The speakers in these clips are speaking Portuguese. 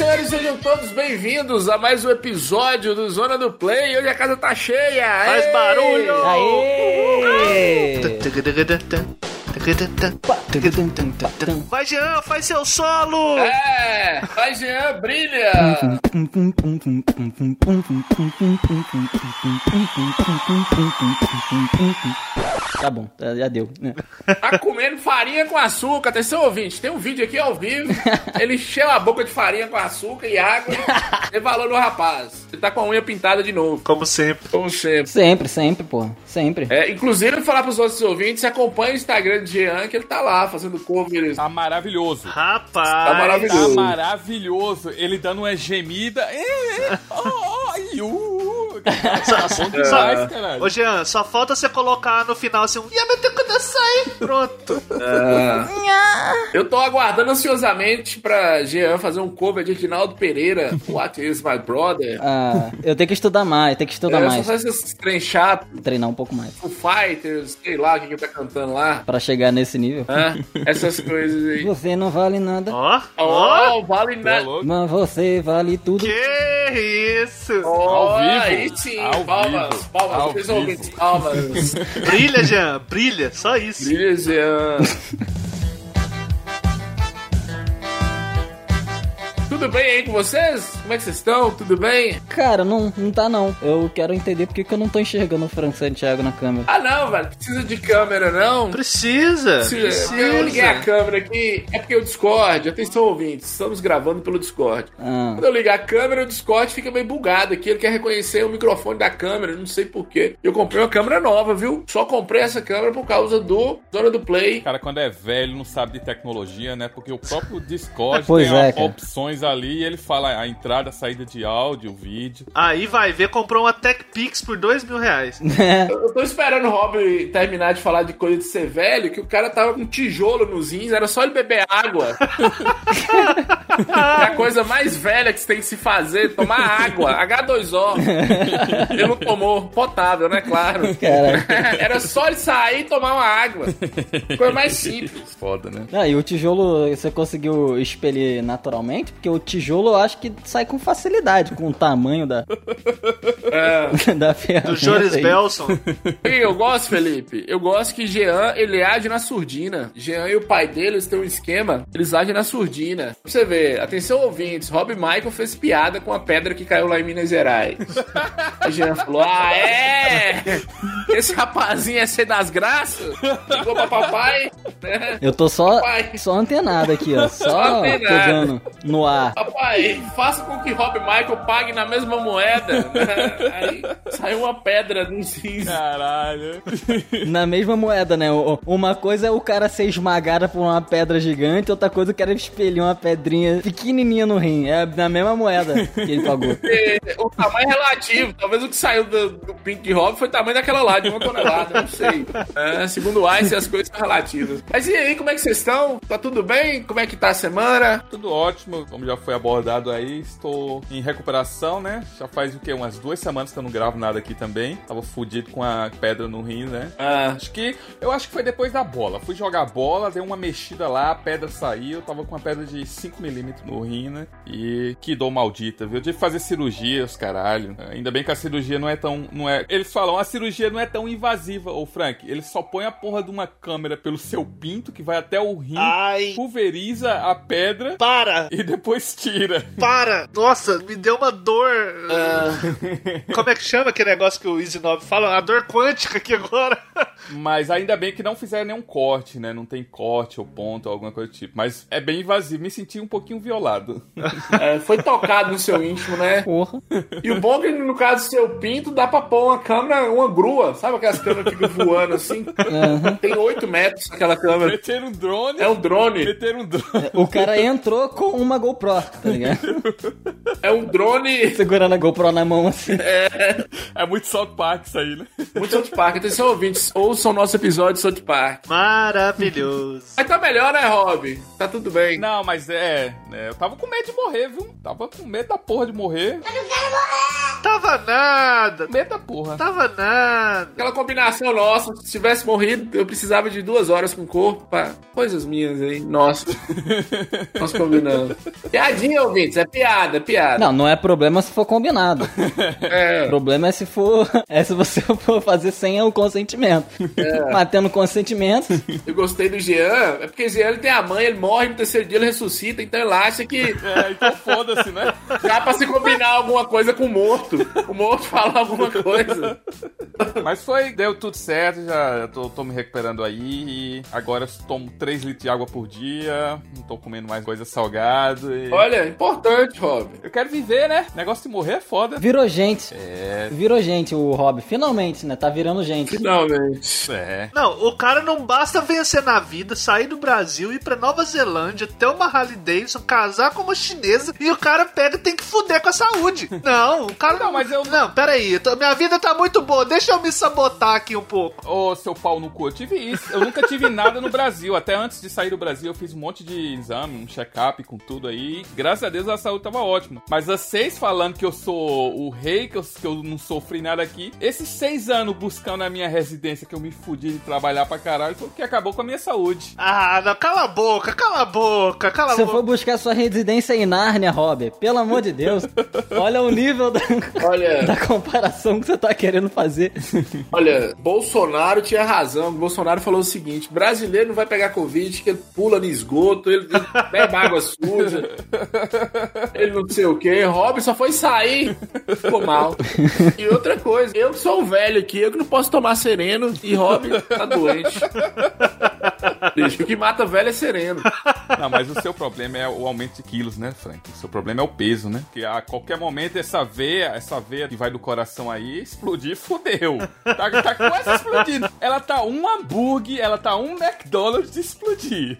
senhores, sejam todos bem-vindos a mais um episódio do Zona do Play. Hoje a casa tá cheia. Faz Aê! barulho! Aê! Vai, Jean, faz seu solo! É, vai Jean, brilha! Tá bom, tá- já deu. né? Tá comendo farinha com açúcar. Atenção, ouvinte, tem um vídeo aqui ao vivo. Ele encheu a boca de farinha com açúcar e água. Dê valor no rapaz. Ele tá com a unha pintada de novo. Como sempre. Como sempre. Sempre, sempre, pô. Sempre. É, inclusive, falar pros nossos ouvintes, acompanhe o Instagram de Jean, que ele tá lá fazendo covers. Tá maravilhoso. Rapaz! Tá maravilhoso. Tá maravilhoso. Ele dando uma gemida. É, é, oh, oh. Tá bom demais, caralho. Ô, Jean, só falta você colocar no final assim um Yamete Kudasai! Pronto. Eu tô aguardando ansiosamente pra Jean fazer um cover de Reginaldo Pereira, What is my brother? Ah, eu tenho que estudar mais, tenho que estudar É, só mais. faz esses trem chato, Treinar um pouco mais. Foo Fighters, sei lá o que que tá cantando lá. Pra chegar nesse nível. Essas coisas aí. Você não vale nada, Ó, ó. Oh, vale Tá nada. mas você vale tudo. Que isso! Oh, Ao vivo. Sim, Ao palmas, vivo. palmas, Ao vivo. palmas. Brilha, Jean, brilha, só isso. Brilha, Jean. Tudo bem aí com vocês? Como é que vocês estão? Tudo bem? Cara, não, não tá não. Eu quero entender porque que eu não tô enxergando o Frank Santiago na câmera. Ah, não, velho. Precisa de câmera, não? Precisa, Precisa. Eu liguei a precisa. câmera aqui. É porque o Discord, atenção ouvintes, estamos gravando pelo Discord. Ah, Quando eu ligar a câmera, o Discord fica meio bugado aqui. Ele quer reconhecer o microfone da câmera, não sei porquê. Eu comprei uma câmera nova, viu? Só comprei essa câmera por causa do Zona do Play. Cara, quando é velho, não sabe de tecnologia, né? Porque o próprio Discord Pois tem é, cara. Ali e ele fala a entrada, a saída de áudio, vídeo. Aí vai ver, comprou uma TechPix por dois mil reais. Eu eu tô esperando o Rob terminar de falar de coisa de ser velho, que o cara tava com tijolo nos rins, era só ele beber água. é a coisa mais velha que você tem que se fazer, tomar água, H2O. Ele não tomou, potável, né? Claro. Caraca. Era só ele sair e tomar uma água. Coisa mais simples. Foda, né? Ah, e o tijolo você conseguiu expelir naturalmente? Porque o tijolo eu acho que sai com facilidade, com o tamanho da, É. da ferramenta. Do Joris aí. Belson. E eu gosto, Felipe. Eu gosto que Jean, ele age na surdina. Jean e o pai deles têm um esquema, eles agem na surdina. Pra você ver, atenção ouvintes, Rob Michael fez piada com a pedra que caiu lá em Minas Gerais. A Jean falou, ah, é? Esse rapazinho é ser das graças? Ligou pra papai, né? Eu tô só, Papai. só antenado aqui, ó. Só Só antenado. pegando no ar. Papai, faça com que Rob Michael pague na mesma moeda. né? Aí saiu uma pedra nos rins. Caralho. Na mesma moeda, né? Uma coisa é o cara ser esmagado por uma pedra gigante, outra coisa é o cara espelhar uma pedrinha pequenininha no rim. É na mesma moeda que ele pagou. É, o tamanho é relativo. Talvez o que saiu do, do Pink Rob foi o tamanho daquela lá, de uma tonelada, não sei. É, segundo o Einstein, as coisas são relativas. Mas e aí, como é que vocês estão? Tá tudo bem? Como é que tá a semana? Tudo ótimo, como já foi abordado aí, estou em recuperação, né? Já faz o quê? Umas duas semanas que eu não gravo nada aqui também. Tava fudido com a pedra no rim, né? Ah, Acho que. Eu acho que foi depois da bola. Fui jogar bola, dei uma mexida lá, a pedra saiu. Eu tava com uma pedra de 5mm no rim, né? E que dor maldita, viu? Eu tive que fazer cirurgia, os caralho. Ainda bem que a cirurgia não é tão. Não é... Eles falam, a cirurgia não é tão invasiva, ô Frank. Eles só põem a porra de uma câmera pelo seu pinto, que vai até o rim, Ai, pulveriza a pedra para, e depois tira. para. Nossa, me deu uma dor. ah, Como é que chama aquele negócio que o Easy 9 fala? A dor quântica aqui agora. Mas ainda bem que não fizeram nenhum corte, né? Não tem corte ou ponto ou alguma coisa do tipo. Mas é bem invasivo. Me senti um pouquinho violado. é, foi tocado no seu íntimo, né? Porra. E o bom é que no caso do seu pinto, dá pra pôr uma câmera, uma grua. Sabe aquelas câmeras que ficam voando assim? Aham. Tem 8 metros aquela câmera. Meteram um drone. É um drone. Meteram um drone. O cara entrou com uma GoPro, tá ligado? É um drone. Segurando a GoPro na mão assim. É muito South Park isso aí, né? Muito South Park. Atenção, ouvintes. Ouçam o nosso episódio de South Park. Maravilhoso. Mas tá melhor, né, Rob? Tá tudo bem. Não, mas é, é, Eu tava com medo de morrer, viu? Tava com medo da porra de morrer. Tava nada. Medo da porra. Tava nada. Aquela combinação nossa, se tivesse morrido, eu precisava de duas horas com o corpo pra coisas minhas aí. Nossa. Nós combinamos. Piadinha, ouvintes, é piada, é piada. Não, não é problema se for combinado. É. O problema é se for. É se você for fazer sem o consentimento. Mas tendo consentimento. Eu gostei do Jean, é porque o Jean ele tem a mãe, ele morre, no terceiro dia ele ressuscita, então ele acha que É, então foda-se, né? dá pra se combinar alguma coisa com o morto. O morto fala alguma coisa. Mas foi, deu tudo certo, já tô, tô me recuperando aí e agora eu tomo 3 litros de água por dia, não tô comendo mais coisa salgada e... Olha, importante, Rob. Eu quero viver, né? Negócio de morrer é foda. Virou gente. É, Virou gente o Rob. Finalmente, né? Tá virando gente. Finalmente. é. Não, o cara não basta vencer na vida, sair do Brasil, ir pra Nova Zelândia, ter uma Harley Davidson, casar com uma chinesa e o cara pega e tem que fuder com a saúde. Não, o cara Não, mas eu- Não, peraí, eu tô- minha vida tá muito boa, deixa eu me sabotar aqui um pouco. Ô, seu pau no cu, eu tive isso. Eu nunca tive nada no Brasil. Até antes de sair do Brasil, eu fiz um monte de exame, um check-up com tudo aí. Graças a Deus a saúde tava ótima. Mas vocês falando que eu sou o rei, que eu, que eu não sofri nada aqui, esses seis anos buscando a minha residência, que eu me fudi de trabalhar pra caralho, foi o que acabou com a minha saúde. Ah, não, cala a boca, cala a boca, cala a Você boca. for buscar sua residência em Nárnia, Rob, pelo amor de Deus, olha o nível da, Olha, da comparação que você tá querendo fazer. olha, Bolsonaro tinha razão. O Bolsonaro falou o seguinte: brasileiro não vai pegar Covid, que ele pula no esgoto, ele ele bebe água suja, ele não sei o que. Rob só foi sair, ficou mal. E outra coisa, eu que sou o velho aqui, eu que não posso tomar sereno e Rob tá doente. Bicho, o que mata velho é sereno. Não, mas o seu problema é o aumento de quilos, né, Frank? O seu problema é o peso, né? Porque a qualquer momento essa veia, essa veia que vai do coração aí, explodir, fudeu. Tá, tá quase explodindo. Ela tá um hambúrguer, ela tá um McDonald's de explodir.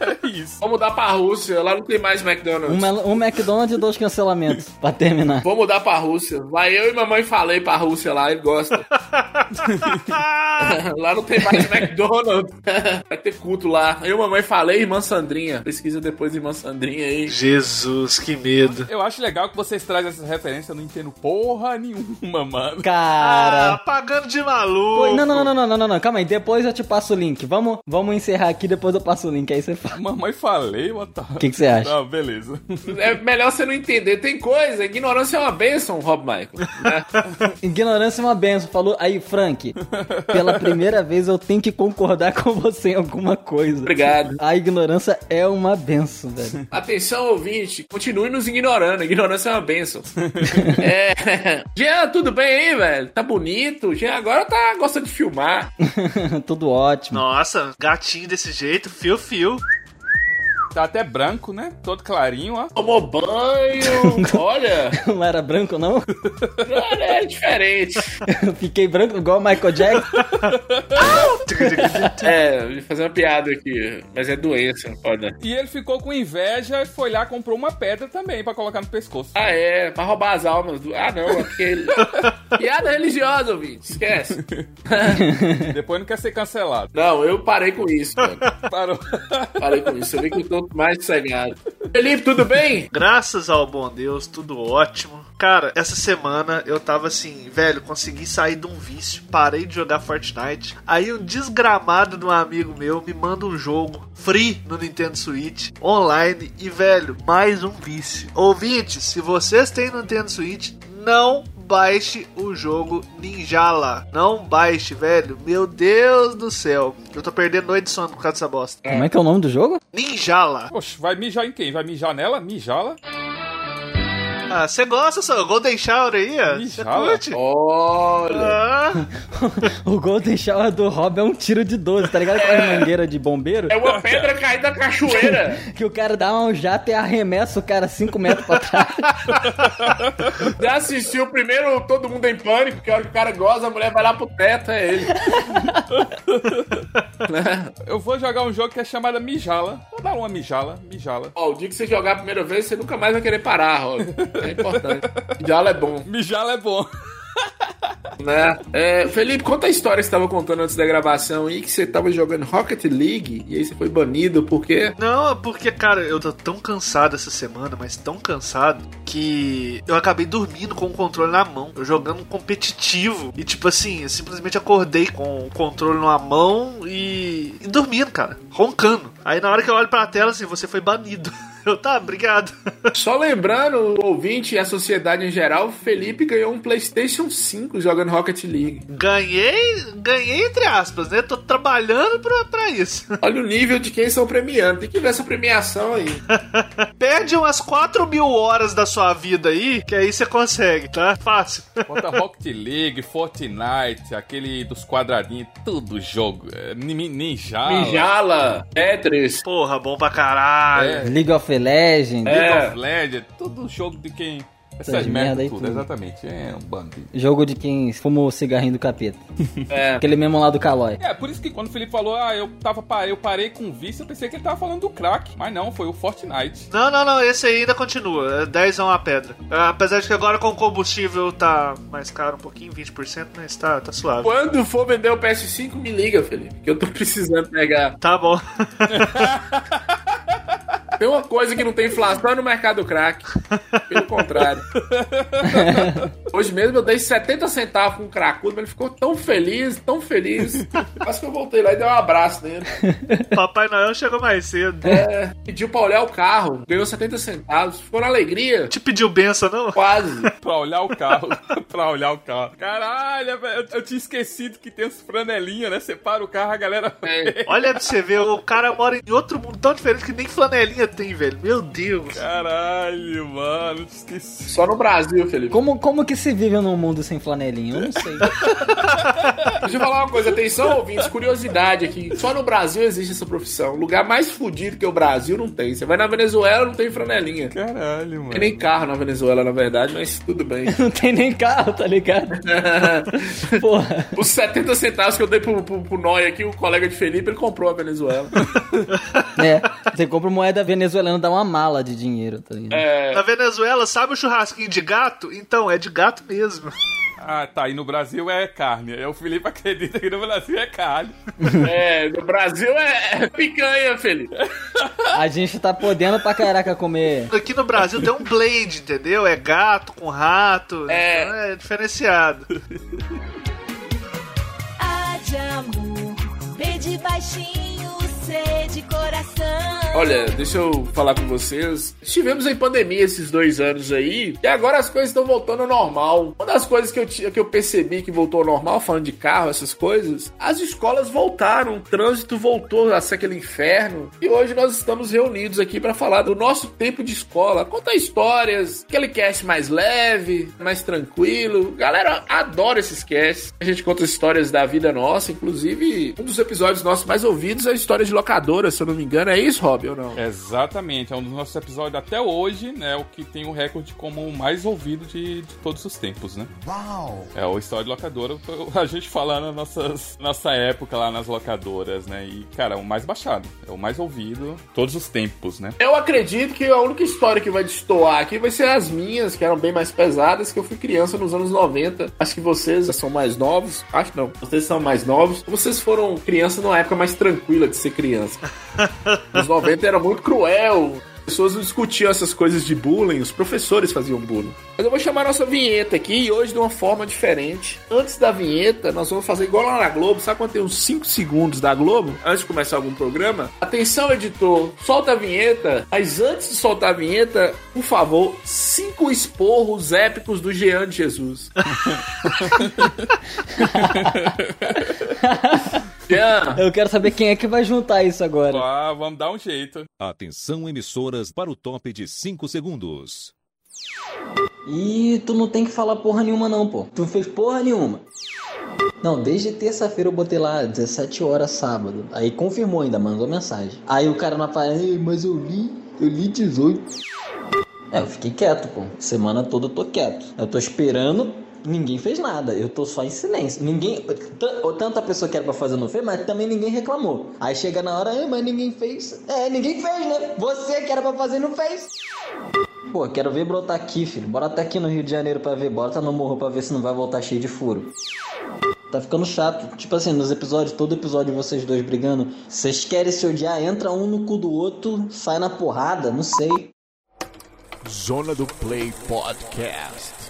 é isso. Vamos mudar pra Rússia, lá não tem mais McDonald's. Um, um McDonald's e dois cancelamentos, pra terminar. Vou mudar pra Rússia. Vai eu e mamãe falei pra Rússia lá, ele gosta. lá não tem mais McDonald's. Vai ter culto lá. Eu e mamãe falei, irmã Sandrinha. Pesquisa depois irmã Sandrinha aí. Jesus, que medo. Eu acho legal que vocês trazem essa referência, eu não entendo porra nenhuma, mano. Ah, Cara. pagando de maluco. Não, não, não, não, não, não, não, calma aí. Depois eu te passo o link. Vamos, vamos encerrar aqui, depois eu passo o link. Aí você fala. Mamãe falei, what the... O que, que você acha? Ah, beleza. É melhor você não entender. Tem coisa, ignorância é uma bênção, Rob Michael. né? Ignorância é uma benção. Falou aí, Frank. Pela primeira vez eu tenho que concordar com você em alguma coisa. Obrigado. A ignorância é uma benção, velho. Atenção, ouvinte. Continue nos ignorando. Ignorância é uma bênção. é. Jean, tudo bem aí, velho? Tá bonito. Jean agora tá gostando de filmar. Tudo ótimo. Nossa, gatinho desse jeito, fio, fio. Tá até branco, né? Todo clarinho, ó. Tomou banho. Olha. Não era branco, não? Olha, é diferente. Eu fiquei branco igual o Michael Jackson. É, ia fazer uma piada aqui, mas é doença, não pode. né? E ele ficou com inveja e foi lá comprou uma pedra também pra colocar no pescoço. Ah, é, pra roubar as almas. Do... Ah, não, aquele. piada religiosa, ouvinte, esquece. Depois não quer ser cancelado. Não, eu parei com isso, mano. Parou. Parei com isso. Eu vi que eu tô mais sossegado. Felipe, tudo bem? Graças ao bom Deus, tudo ótimo. Cara, essa semana eu tava assim, velho, consegui sair de um vício, parei de jogar Fortnite. Aí um desgramado de um amigo meu me manda um jogo free no Nintendo Switch, online, e velho, mais um vício. Ouvintes, se vocês têm Nintendo Switch, não baixe o jogo Ninjala. Não baixe, velho. Meu Deus do céu. Eu tô perdendo noite de sono por causa dessa bosta. Como é que é o nome do jogo? Ninjala. Poxa, vai mijar em quem? Vai mijar nela? Mijala? Ah, você gosta, seu Golden Shower aí, ó? Você curte? Olha. Ah, O Golden Shower do Rob é um tiro de 12, tá ligado? Aquela mangueira de bombeiro? É uma pedra caída da cachoeira. Que o cara dá um jato e arremessa o cara 5 metros pra trás. Já assistiu primeiro Todo Mundo em Pânico, que a hora que o cara goza, a mulher vai lá pro teto, é ele. Eu vou jogar um jogo que é chamado Mijala. Vou dar uma Mijala. Mijala. Ó, o dia que você jogar a primeira vez, você nunca mais vai querer parar, Rob. É importante. Diálogo é bom. Mijala é bom. Né? É, Felipe, conta a história que você estava contando antes da gravação aí, que você estava jogando Rocket League e aí você foi banido, por quê? Não, é porque, cara, eu tô tão cansado essa semana, mas tão cansado, que eu acabei dormindo com o controle na mão, eu jogando competitivo. E tipo assim, eu simplesmente acordei com o controle na mão e, e dormindo, cara, roncando. Aí na hora que eu olho pra tela, assim, você foi banido. Eu, tá, obrigado. Só lembrando, o ouvinte e a sociedade em geral, o Felipe ganhou um PlayStation 5 jogando Rocket League. Ganhei, ganhei entre aspas, né? Tô trabalhando pra, pra isso. Olha o nível de quem estão premiando. Tem que ver essa premiação aí. Perde umas 4 mil horas da sua vida aí, que aí você consegue, tá? Fácil. Bota Rocket League, Fortnite, aquele dos quadradinhos, tudo jogo. É, Nin- Ninjala. Ninjala, Tetris. Porra, bom pra caralho. É. League of Legends, É. League of Legends, tudo jogo de quem. Essas Essas merda merda aí tudo, tudo. exatamente. É um bandido. jogo de quem fumou o cigarrinho do capeta. É. Aquele mesmo lá do Calói. É, por isso que quando o Felipe falou, ah, eu tava eu parei com o vício, eu pensei que ele tava falando do crack. Mas não, foi o Fortnite. Não, não, não, esse aí ainda continua. É 10 é uma pedra. Ah, Apesar de que agora com o combustível tá mais caro um pouquinho, 20%, mas tá, tá suave. Quando for vender o PS5, me liga, Felipe, que eu tô precisando pegar. Tá bom. Tem uma coisa que não tem inflação é no mercado crack. Pelo contrário. Hoje mesmo eu dei 70 centavos com um cracudo, mas ele ficou tão feliz, tão feliz. Quase que eu voltei lá e dei um abraço nele. Papai Noel chegou mais cedo. É, pediu pra olhar o carro, ganhou 70 centavos, ficou na alegria. Te pediu benção, não? Quase. Pra olhar o carro. pra olhar o carro. Caralho, eu, eu tinha esquecido que tem os franelinhas, né? Você para o carro, a galera. É. Olha pra você ver, o cara mora em outro mundo tão diferente que nem flanelinha tem, velho. Meu Deus. Caralho, mano, esquecido. Só no Brasil, Felipe. Como, como que se vive num mundo sem flanelinha? Eu não sei. Deixa eu falar uma coisa, atenção, ouvintes, curiosidade aqui. Só no Brasil existe essa profissão. O lugar mais fudido que o Brasil não tem. Você vai na Venezuela, não tem franelinha. Caralho, mano. Tem nem carro na Venezuela, na verdade, mas tudo bem. não tem nem carro, tá ligado? Porra. Os 70 centavos que eu dei pro, pro, pro Noia aqui, o colega de Felipe, ele comprou a Venezuela. É, você compra moeda venezuelana, dá uma mala de dinheiro, tá ligado? É, Na Venezuela, sabe o churrasquinho de gato? Então, é de gato mesmo. Ah, tá. E no Brasil é carne. É, O Felipe acredita que no Brasil é carne. é, no Brasil é, é picanha, Felipe. A gente tá podendo pra caraca comer. Aqui no Brasil tem um blend, entendeu? É gato com rato. É. então é diferenciado. A de amor, de baixinho, C de coração. Olha, deixa eu falar com vocês. Estivemos em pandemia esses dois anos aí, e agora as coisas estão voltando ao normal. Uma das coisas que eu, que eu percebi que voltou ao normal, falando de carro, essas coisas, as escolas voltaram, o trânsito voltou a ser aquele inferno, e hoje nós estamos reunidos aqui para falar do nosso tempo de escola, contar histórias, aquele cast mais leve, mais tranquilo. Galera adora esses casts. A gente conta histórias da vida nossa, inclusive um dos episódios nossos mais ouvidos é a história de locadora, se eu não me engano. É isso, Rob, ou não? Exatamente. É um dos nossos episódios até hoje, né? O que tem o recorde como o mais ouvido de, de todos os tempos, né? Uau! É o História de Locadora. A gente falando na nossas, nossa época lá nas locadoras, né? E, cara, é o mais baixado. É o mais ouvido todos os tempos, né? Eu acredito que a única história que vai destoar aqui vai ser as minhas, que eram bem mais pesadas, que eu fui criança nos anos 90. Acho que vocês são mais novos. Acho que não. Vocês são mais novos. Vocês foram criança numa época mais tranquila de ser criança. Nos 90 era muito cruel. As pessoas não discutiam essas coisas de bullying, os professores faziam bullying. Mas eu vou chamar nossa vinheta aqui e hoje de uma forma diferente. Antes da vinheta, nós vamos fazer igual lá na Globo. Sabe quando tem uns 5 segundos da Globo? Antes de começar algum programa? Atenção, editor, solta a vinheta. Mas antes de soltar a vinheta, por favor, cinco esporros épicos do Jean de Jesus. Jean, Eu quero saber quem é que vai juntar isso agora. Ah, vamos dar um jeito. Atenção emissoras para o top de 5 segundos. Ih, tu não tem que falar porra nenhuma não, pô. Tu não fez porra nenhuma. Não, desde terça-feira eu botei lá 17 horas sábado. Aí confirmou ainda, mandou mensagem. Aí o cara não aparece, "Ei, mas eu li, eu li 18. É, eu fiquei quieto, pô. Semana toda eu tô quieto. Eu tô esperando, ninguém fez nada. Eu tô só em silêncio. Ninguém. Tanta pessoa que era pra fazer não fez, mas também ninguém reclamou. Aí chega na hora, "É, mas ninguém fez. É, ninguém fez, né? Você que era pra fazer não fez. Pô, quero ver brotar aqui, filho. Bora até aqui no Rio de Janeiro pra ver. Bora tá no morro pra ver se não vai voltar cheio de furo. Tá ficando chato. Tipo assim, nos episódios, todo episódio vocês dois brigando. Vocês querem se odiar, entra um no cu do outro, sai na porrada, não sei. Zona do Play Podcast.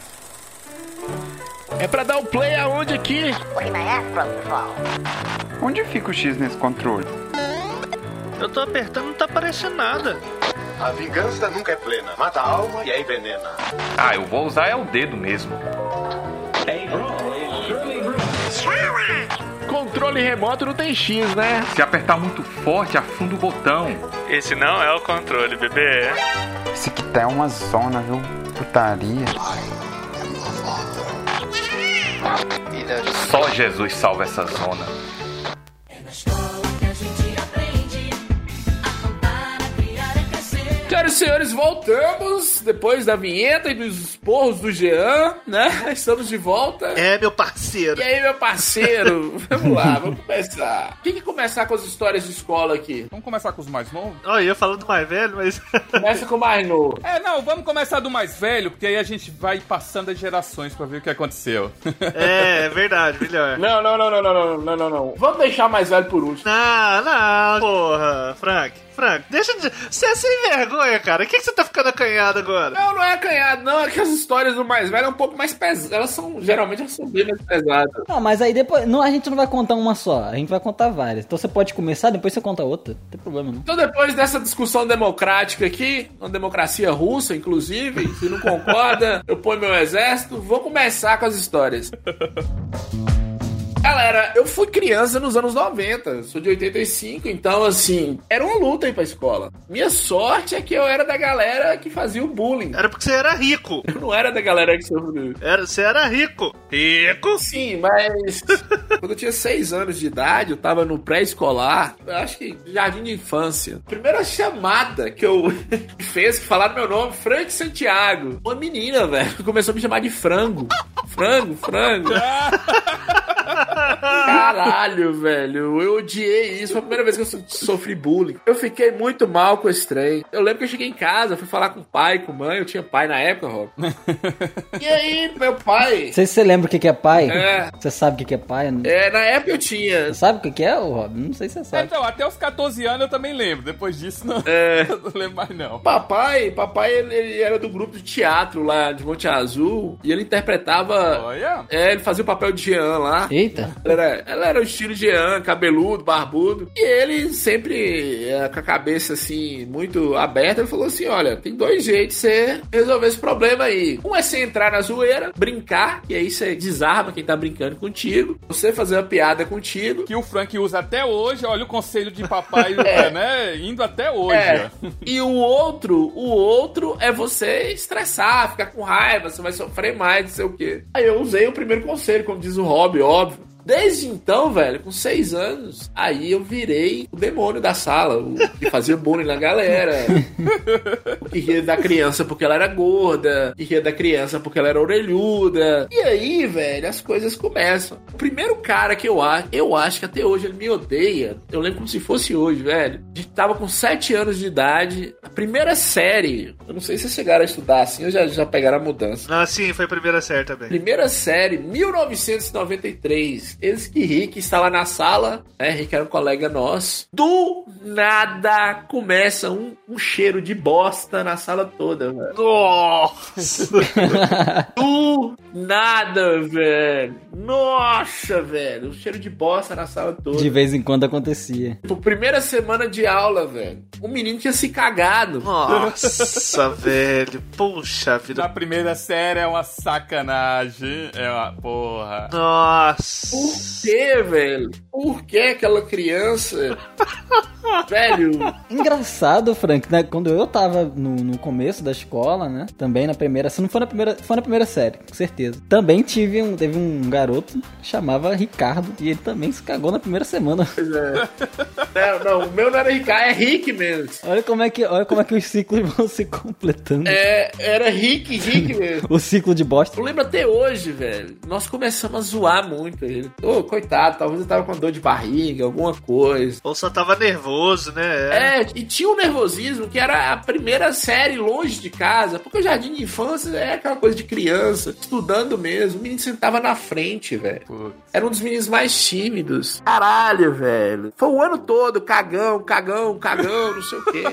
É pra dar o play aonde aqui? Onde fica o X nesse controle? Eu tô apertando, não tá aparecendo nada. A vingança nunca é plena. Mata a alma e a envenena. Ah, eu vou usar é o dedo mesmo. Controle remoto não tem X, né? Se apertar muito forte, afunda o botão. Esse não é o controle, bebê. Esse aqui tá uma zona, viu? Putaria. Só Jesus salva essa zona. Senhoras e senhores, voltamos depois da vinheta e dos esporros do Jean, né? Estamos de volta. É, meu parceiro. E aí, meu parceiro? vamos lá, vamos começar. Quem que começar com as histórias de escola aqui? Vamos começar com os mais novos? Olha, eu ia falando do mais velho, mas. Começa com o mais novo. É, não, vamos começar do mais velho, porque aí a gente vai passando as gerações pra ver o que aconteceu. é, é verdade, melhor. Não, não, não, não, não, não, não, não, não. Vamos deixar o mais velho por último. Não, não, porra, Frank. Frank, deixa de. Você é sem vergonha, cara. O que, que você tá ficando acanhado agora? Não, não é acanhado, não. É que as histórias do mais velho é um pouco mais pesadas. Elas são, geralmente, elas são bem mais pesadas. Não, mas aí depois. Não, a gente não vai contar uma só, a gente vai contar várias. Então você pode começar, depois você conta outra. Não tem problema, não. Então, depois dessa discussão democrática aqui, uma democracia russa, inclusive, se não concorda, eu ponho meu exército, vou começar com as histórias. Galera, eu fui criança nos anos 90, sou de 85, então assim, era uma luta ir pra escola. Minha sorte é que eu era da galera que fazia o bullying. Era porque você era rico. Eu não era da galera que sofreu. Era, você era rico. Rico? Sim, mas quando eu tinha 6 anos de idade, eu tava no pré-escolar, eu acho que jardim de infância. Primeira chamada que eu fez, que falaram meu nome, Frank Santiago. Uma menina, velho, começou a me chamar de frango. Frango, frango. Caralho, velho. Eu odiei isso. Foi a primeira vez que eu so- sofri bullying. Eu fiquei muito mal com esse trem. Eu lembro que eu cheguei em casa, fui falar com o pai, com mãe. Eu tinha pai na época, Rob. e aí, meu pai. Não sei se você lembra o que é pai. É. Você sabe o que é pai? né? É, na época eu tinha. Você sabe o que é, Rob? Não sei se você sabe. Então, até os 14 anos eu também lembro. Depois disso, não, É. eu não lembro mais, não. Papai, papai, ele, ele era do grupo de teatro lá de Monte Azul. E ele interpretava. Olha. É, ele fazia o papel de Jean lá. Eita. Ele era, ela era o estilo Jean, cabeludo, barbudo. E ele sempre, é, com a cabeça assim, muito aberta, ele falou assim: olha, tem dois jeitos de você resolver esse problema aí. Um é você entrar na zoeira, brincar, e aí você desarma quem tá brincando contigo. Você fazer uma piada contigo. Que o Frank usa até hoje, olha o conselho de papai, É. né? Indo até hoje. É. ó. E o outro, o outro é você estressar, ficar com raiva, você vai sofrer mais, não sei o quê. Aí eu usei o primeiro conselho, como diz o Rob, óbvio. Desde então, velho, com seis anos, aí eu virei o demônio da sala, o que fazia bullying na galera. o que ria da criança porque ela era gorda, o que ria da criança porque ela era orelhuda. E aí, velho, as coisas começam. O primeiro cara que eu acho, eu acho que até hoje ele me odeia. Eu lembro como se fosse hoje, velho. A gente tava com sete anos de idade, a primeira série. Eu não sei se chegaram a estudar assim ou já, já pegaram a mudança. Ah, sim, foi a primeira série também. Primeira série, 1993. Eles que Rick está lá na sala, né? Rick era um colega nosso. Do nada começa um, um cheiro de bosta na sala toda, velho. Nossa! Do nada, velho. Nossa, velho. Um cheiro de bosta na sala toda. De vez em quando acontecia. Tipo, primeira semana de aula, velho. O menino tinha se cagado. Nossa, velho. Puxa Na vida. primeira série é uma sacanagem. É uma porra. Nossa. Por quê, velho? Por que aquela criança? velho, Engraçado, Frank, né? Quando eu tava no, no começo da escola, né? Também na primeira. Se não for na primeira. Foi na primeira série, com certeza. Também tive um, teve um garoto que chamava Ricardo. E ele também se cagou na primeira semana. Não, não, o meu não era Ricardo, é Rick mesmo. Olha como é que, olha como é que os ciclos vão se completando. É, era Rick, Rick mesmo. O ciclo de bosta. Eu lembro até hoje, velho. Nós começamos a zoar muito ele. Ô, coitado, talvez ele tava com dor de barriga, alguma coisa. Ou só tava nervoso, né? É, e tinha um nervosismo que era a primeira série longe de casa, porque o jardim de infância é aquela coisa de criança, estudando mesmo. O menino sentava na frente, velho. Era um dos meninos mais tímidos. Caralho, velho. Foi o ano todo, cagão, cagão, cagão, não sei o quê.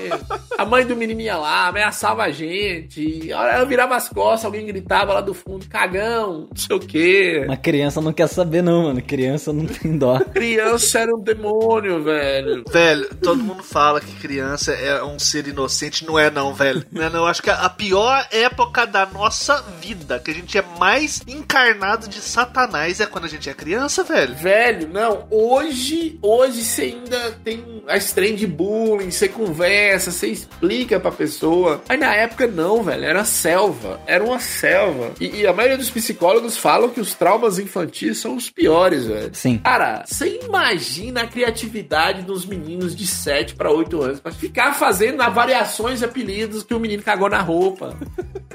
A mãe do menino ia lá, ameaçava a gente. Ela virava as costas, alguém gritava lá do fundo, cagão, não sei o quê. Uma criança não quer saber, não, mano. Criança não tem dó. Criança era um demônio, velho. Velho, todo mundo fala que criança é um ser inocente. Não é, não, velho. Não é, não. Eu acho que a pior época da nossa vida, que a gente é mais encarnado de Satanás, é quando a gente é criança, velho. Velho, não. Hoje, hoje você ainda tem as trem de bullying, você conversa, você explica pra pessoa. Mas na época não, velho. Era selva. Era uma selva. E, e a maioria dos psicólogos falam que os traumas infantis são os piores, velho. Sim. Cara, você imagina a criatividade dos meninos de 7 para 8 anos pra ficar fazendo variações de apelidos que o menino cagou na roupa.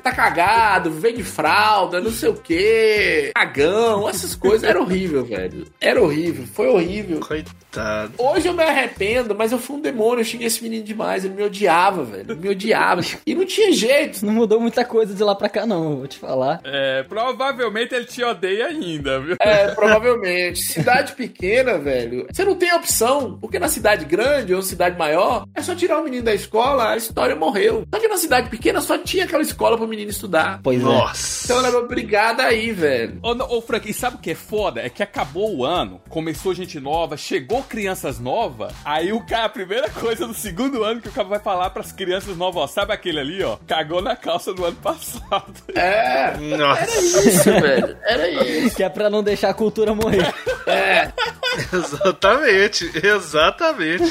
Tá cagado, vem de fralda, não sei o que, cagão, essas coisas. Era horrível, velho. Era horrível, foi horrível. Coitado. Hoje eu me arrependo, mas eu fui um demônio, eu xinguei esse menino demais, ele me odiava, velho. Ele me odiava. E não tinha jeito. Não mudou muita coisa de lá pra cá, não, vou te falar. É, provavelmente ele te odeia ainda, viu? É, provavelmente. Cidade pequena, velho, você não tem opção, porque na cidade grande ou cidade maior, é só tirar o menino da escola, a história morreu. Só que na cidade pequena só tinha aquela escola pro menino estudar. Pois Nossa. Então ela era obrigada aí, velho. Ô, ô, Frank, e sabe o que é foda? É que acabou o ano, começou gente nova, chegou crianças novas, aí o cara, a primeira coisa do segundo ano que o cara vai falar pras crianças novas, ó, sabe aquele ali, ó, cagou na calça do ano passado. É, Nossa. era isso, velho. Era isso. é. Que é pra não deixar a cultura morrer. É. Exatamente, exatamente.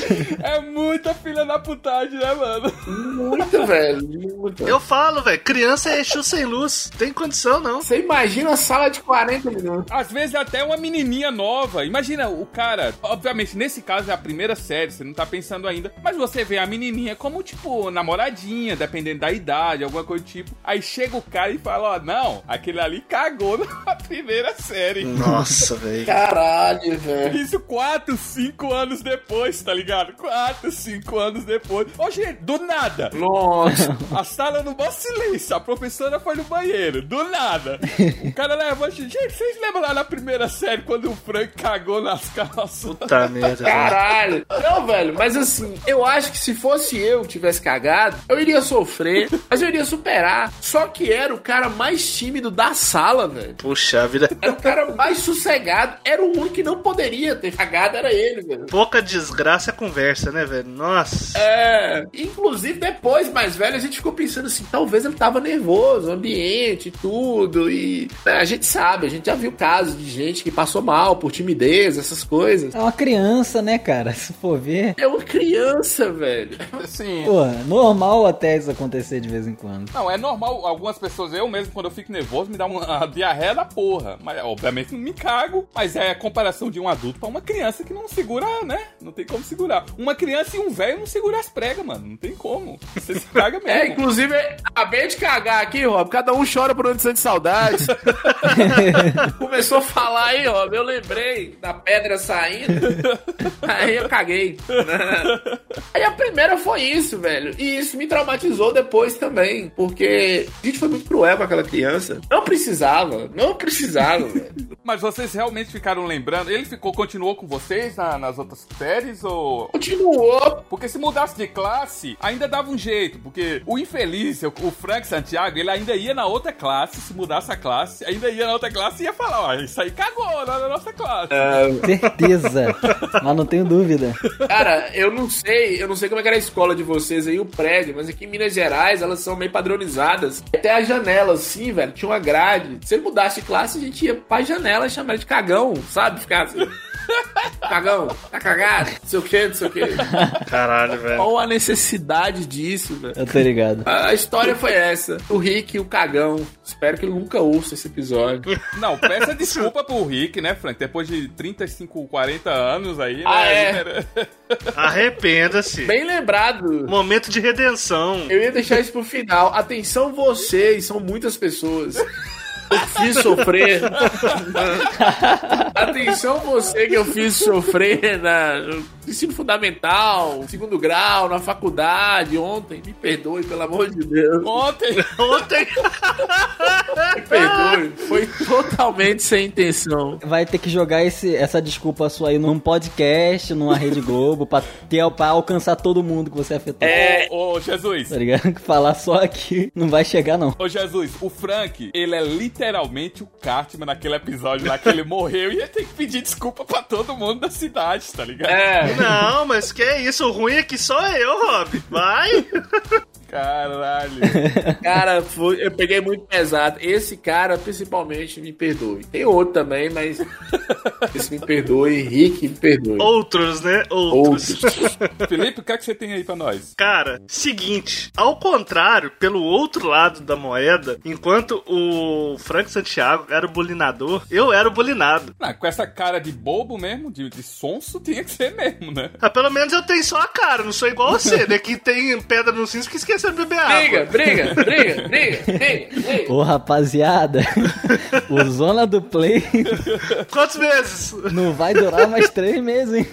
É muita filha da putagem, né, mano? Muito, velho. Muito. Eu falo, velho, criança é Exu sem luz. Tem condição, não. Você imagina a sala de 40 minutos. Às vezes até uma menininha nova. Imagina o cara, obviamente, nesse caso é a primeira série, você não tá pensando ainda. Mas você vê a menininha como, tipo, namoradinha, dependendo da idade, alguma coisa do tipo. Aí chega o cara e fala: Ó, não, aquele ali cagou na primeira série. Nossa, velho. Caralho, velho. Isso quatro, cinco anos depois, tá ligado? Quatro, cinco anos depois. Ô, gente, do nada. Nossa. A sala no maior silêncio, a professora foi no banheiro, do nada. O cara levou, gente, vocês lembram lá na primeira série quando o Frank cagou nas calças? Puta merda. velho. Caralho. Não, velho, mas assim, eu acho que se fosse eu que tivesse cagado, eu iria sofrer, mas eu iria superar. Só que era o cara mais tímido da sala, velho. Puxa vida. Era o cara mais sossegado. Era o único que não poderia ter cagado, era ele, velho. Pouca desgraça é conversa, né, velho? Nossa. É, inclusive depois, mais velho, a gente ficou pensando assim, talvez ele tava nervoso, o ambiente, tudo, e né, a gente sabe, a gente já viu casos de gente que passou mal por timidez, essas coisas. É uma criança, né, cara? Se for ver. É uma criança, velho. Assim, Pô, normal até isso acontecer de vez em quando. não, é normal, algumas pessoas, eu mesmo, quando eu fico nervoso, me dá uma diarreia da porra. Mas, obviamente, não me cago, mas é a comparação de um adulto pra uma criança que não segura, né? Não tem como segurar. Uma criança e um velho não segura as pregas, mano. Não tem como. Você se caga mesmo. É, inclusive, acabei de cagar aqui, Rob. Cada um chora por onde sente saudades. Começou a falar aí, Rob. Eu lembrei da pedra saindo. Aí eu caguei. Aí a primeira foi isso, velho. E isso me traumatizou depois também. Porque a gente foi muito cruel com aquela criança. Não precisava. Não precisava, velho. Mas vocês realmente ficaram lembrando? Ele ficou, continuou com vocês na- nas outras séries ou. Continuou. Porque se mudasse de classe, ainda dava um jeito. Porque o infeliz, o o Frank Santiago, ele ainda ia na outra classe, se mudasse a classe, ainda ia na outra classe e ia falar: ó, isso aí cagou lá na nossa classe. Certeza. Mas não tenho dúvida. Cara, eu não sei, eu não sei como é que era a escola de vocês aí, o prédio, mas aqui em Minas Gerais elas são meio padronizadas. Até a janela, assim, velho, tinha uma grade. Se ele mudasse de classe, a gente ia pra janela e chamar de cagão, sabe? Ficar assim. Cagão, tá cagado? Não sei o que, não sei o que. Caralho, velho. Qual a necessidade disso, velho? Eu tô ligado. A a história foi essa. O Rick e o cagão. Espero que ele nunca ouça esse episódio. Não, peça desculpa pro Rick, né, Frank? Depois de 35, 40 anos aí, né? Ah, é? era- Arrependa-se. Bem lembrado. Momento de redenção. Eu ia deixar isso pro final. Atenção vocês, são muitas pessoas. Eu fiz sofrer. Atenção você que eu fiz sofrer na, ensino fundamental, segundo grau, na faculdade, ontem. Me perdoe, pelo amor de Deus. Ontem! Ontem! Me perdoe. Foi totalmente sem intenção. Vai ter que jogar esse, essa desculpa sua aí num podcast, numa Rede Globo, pra, ter, pra alcançar todo mundo que você afetou. É. Ô, ô, Jesus. Tá ligado? Falar só aqui não vai chegar, não. Ô, Jesus, o Frank, ele é literalmente o Cartman naquele episódio lá que ele morreu e ele tem que pedir desculpa pra todo mundo da cidade, tá ligado? É. Não, mas que isso? O ruim é que só eu, Rob. Vai! Caralho. Cara, foi- eu peguei muito pesado. Esse cara, principalmente, me perdoe. Tem outro também, mas. Esse me perdoe. Rick, me perdoe. Outros, né? Outros. Outros. Felipe, o que é que você tem aí pra nós? Cara, seguinte, ao contrário, pelo outro lado da moeda, enquanto o Frank Santiago era o bulinador, eu era o bulinado. Ah, com essa cara de bobo mesmo, de, de sonso, tinha que ser mesmo, né? Ah, pelo menos eu tenho só a cara, não sou igual você, né? Que tem pedra no cinto que esqueceu de beber água. Briga, briga, briga, briga, briga. Ô, rapaziada, o Zona do Play Quantos meses? não vai durar mais três meses, hein?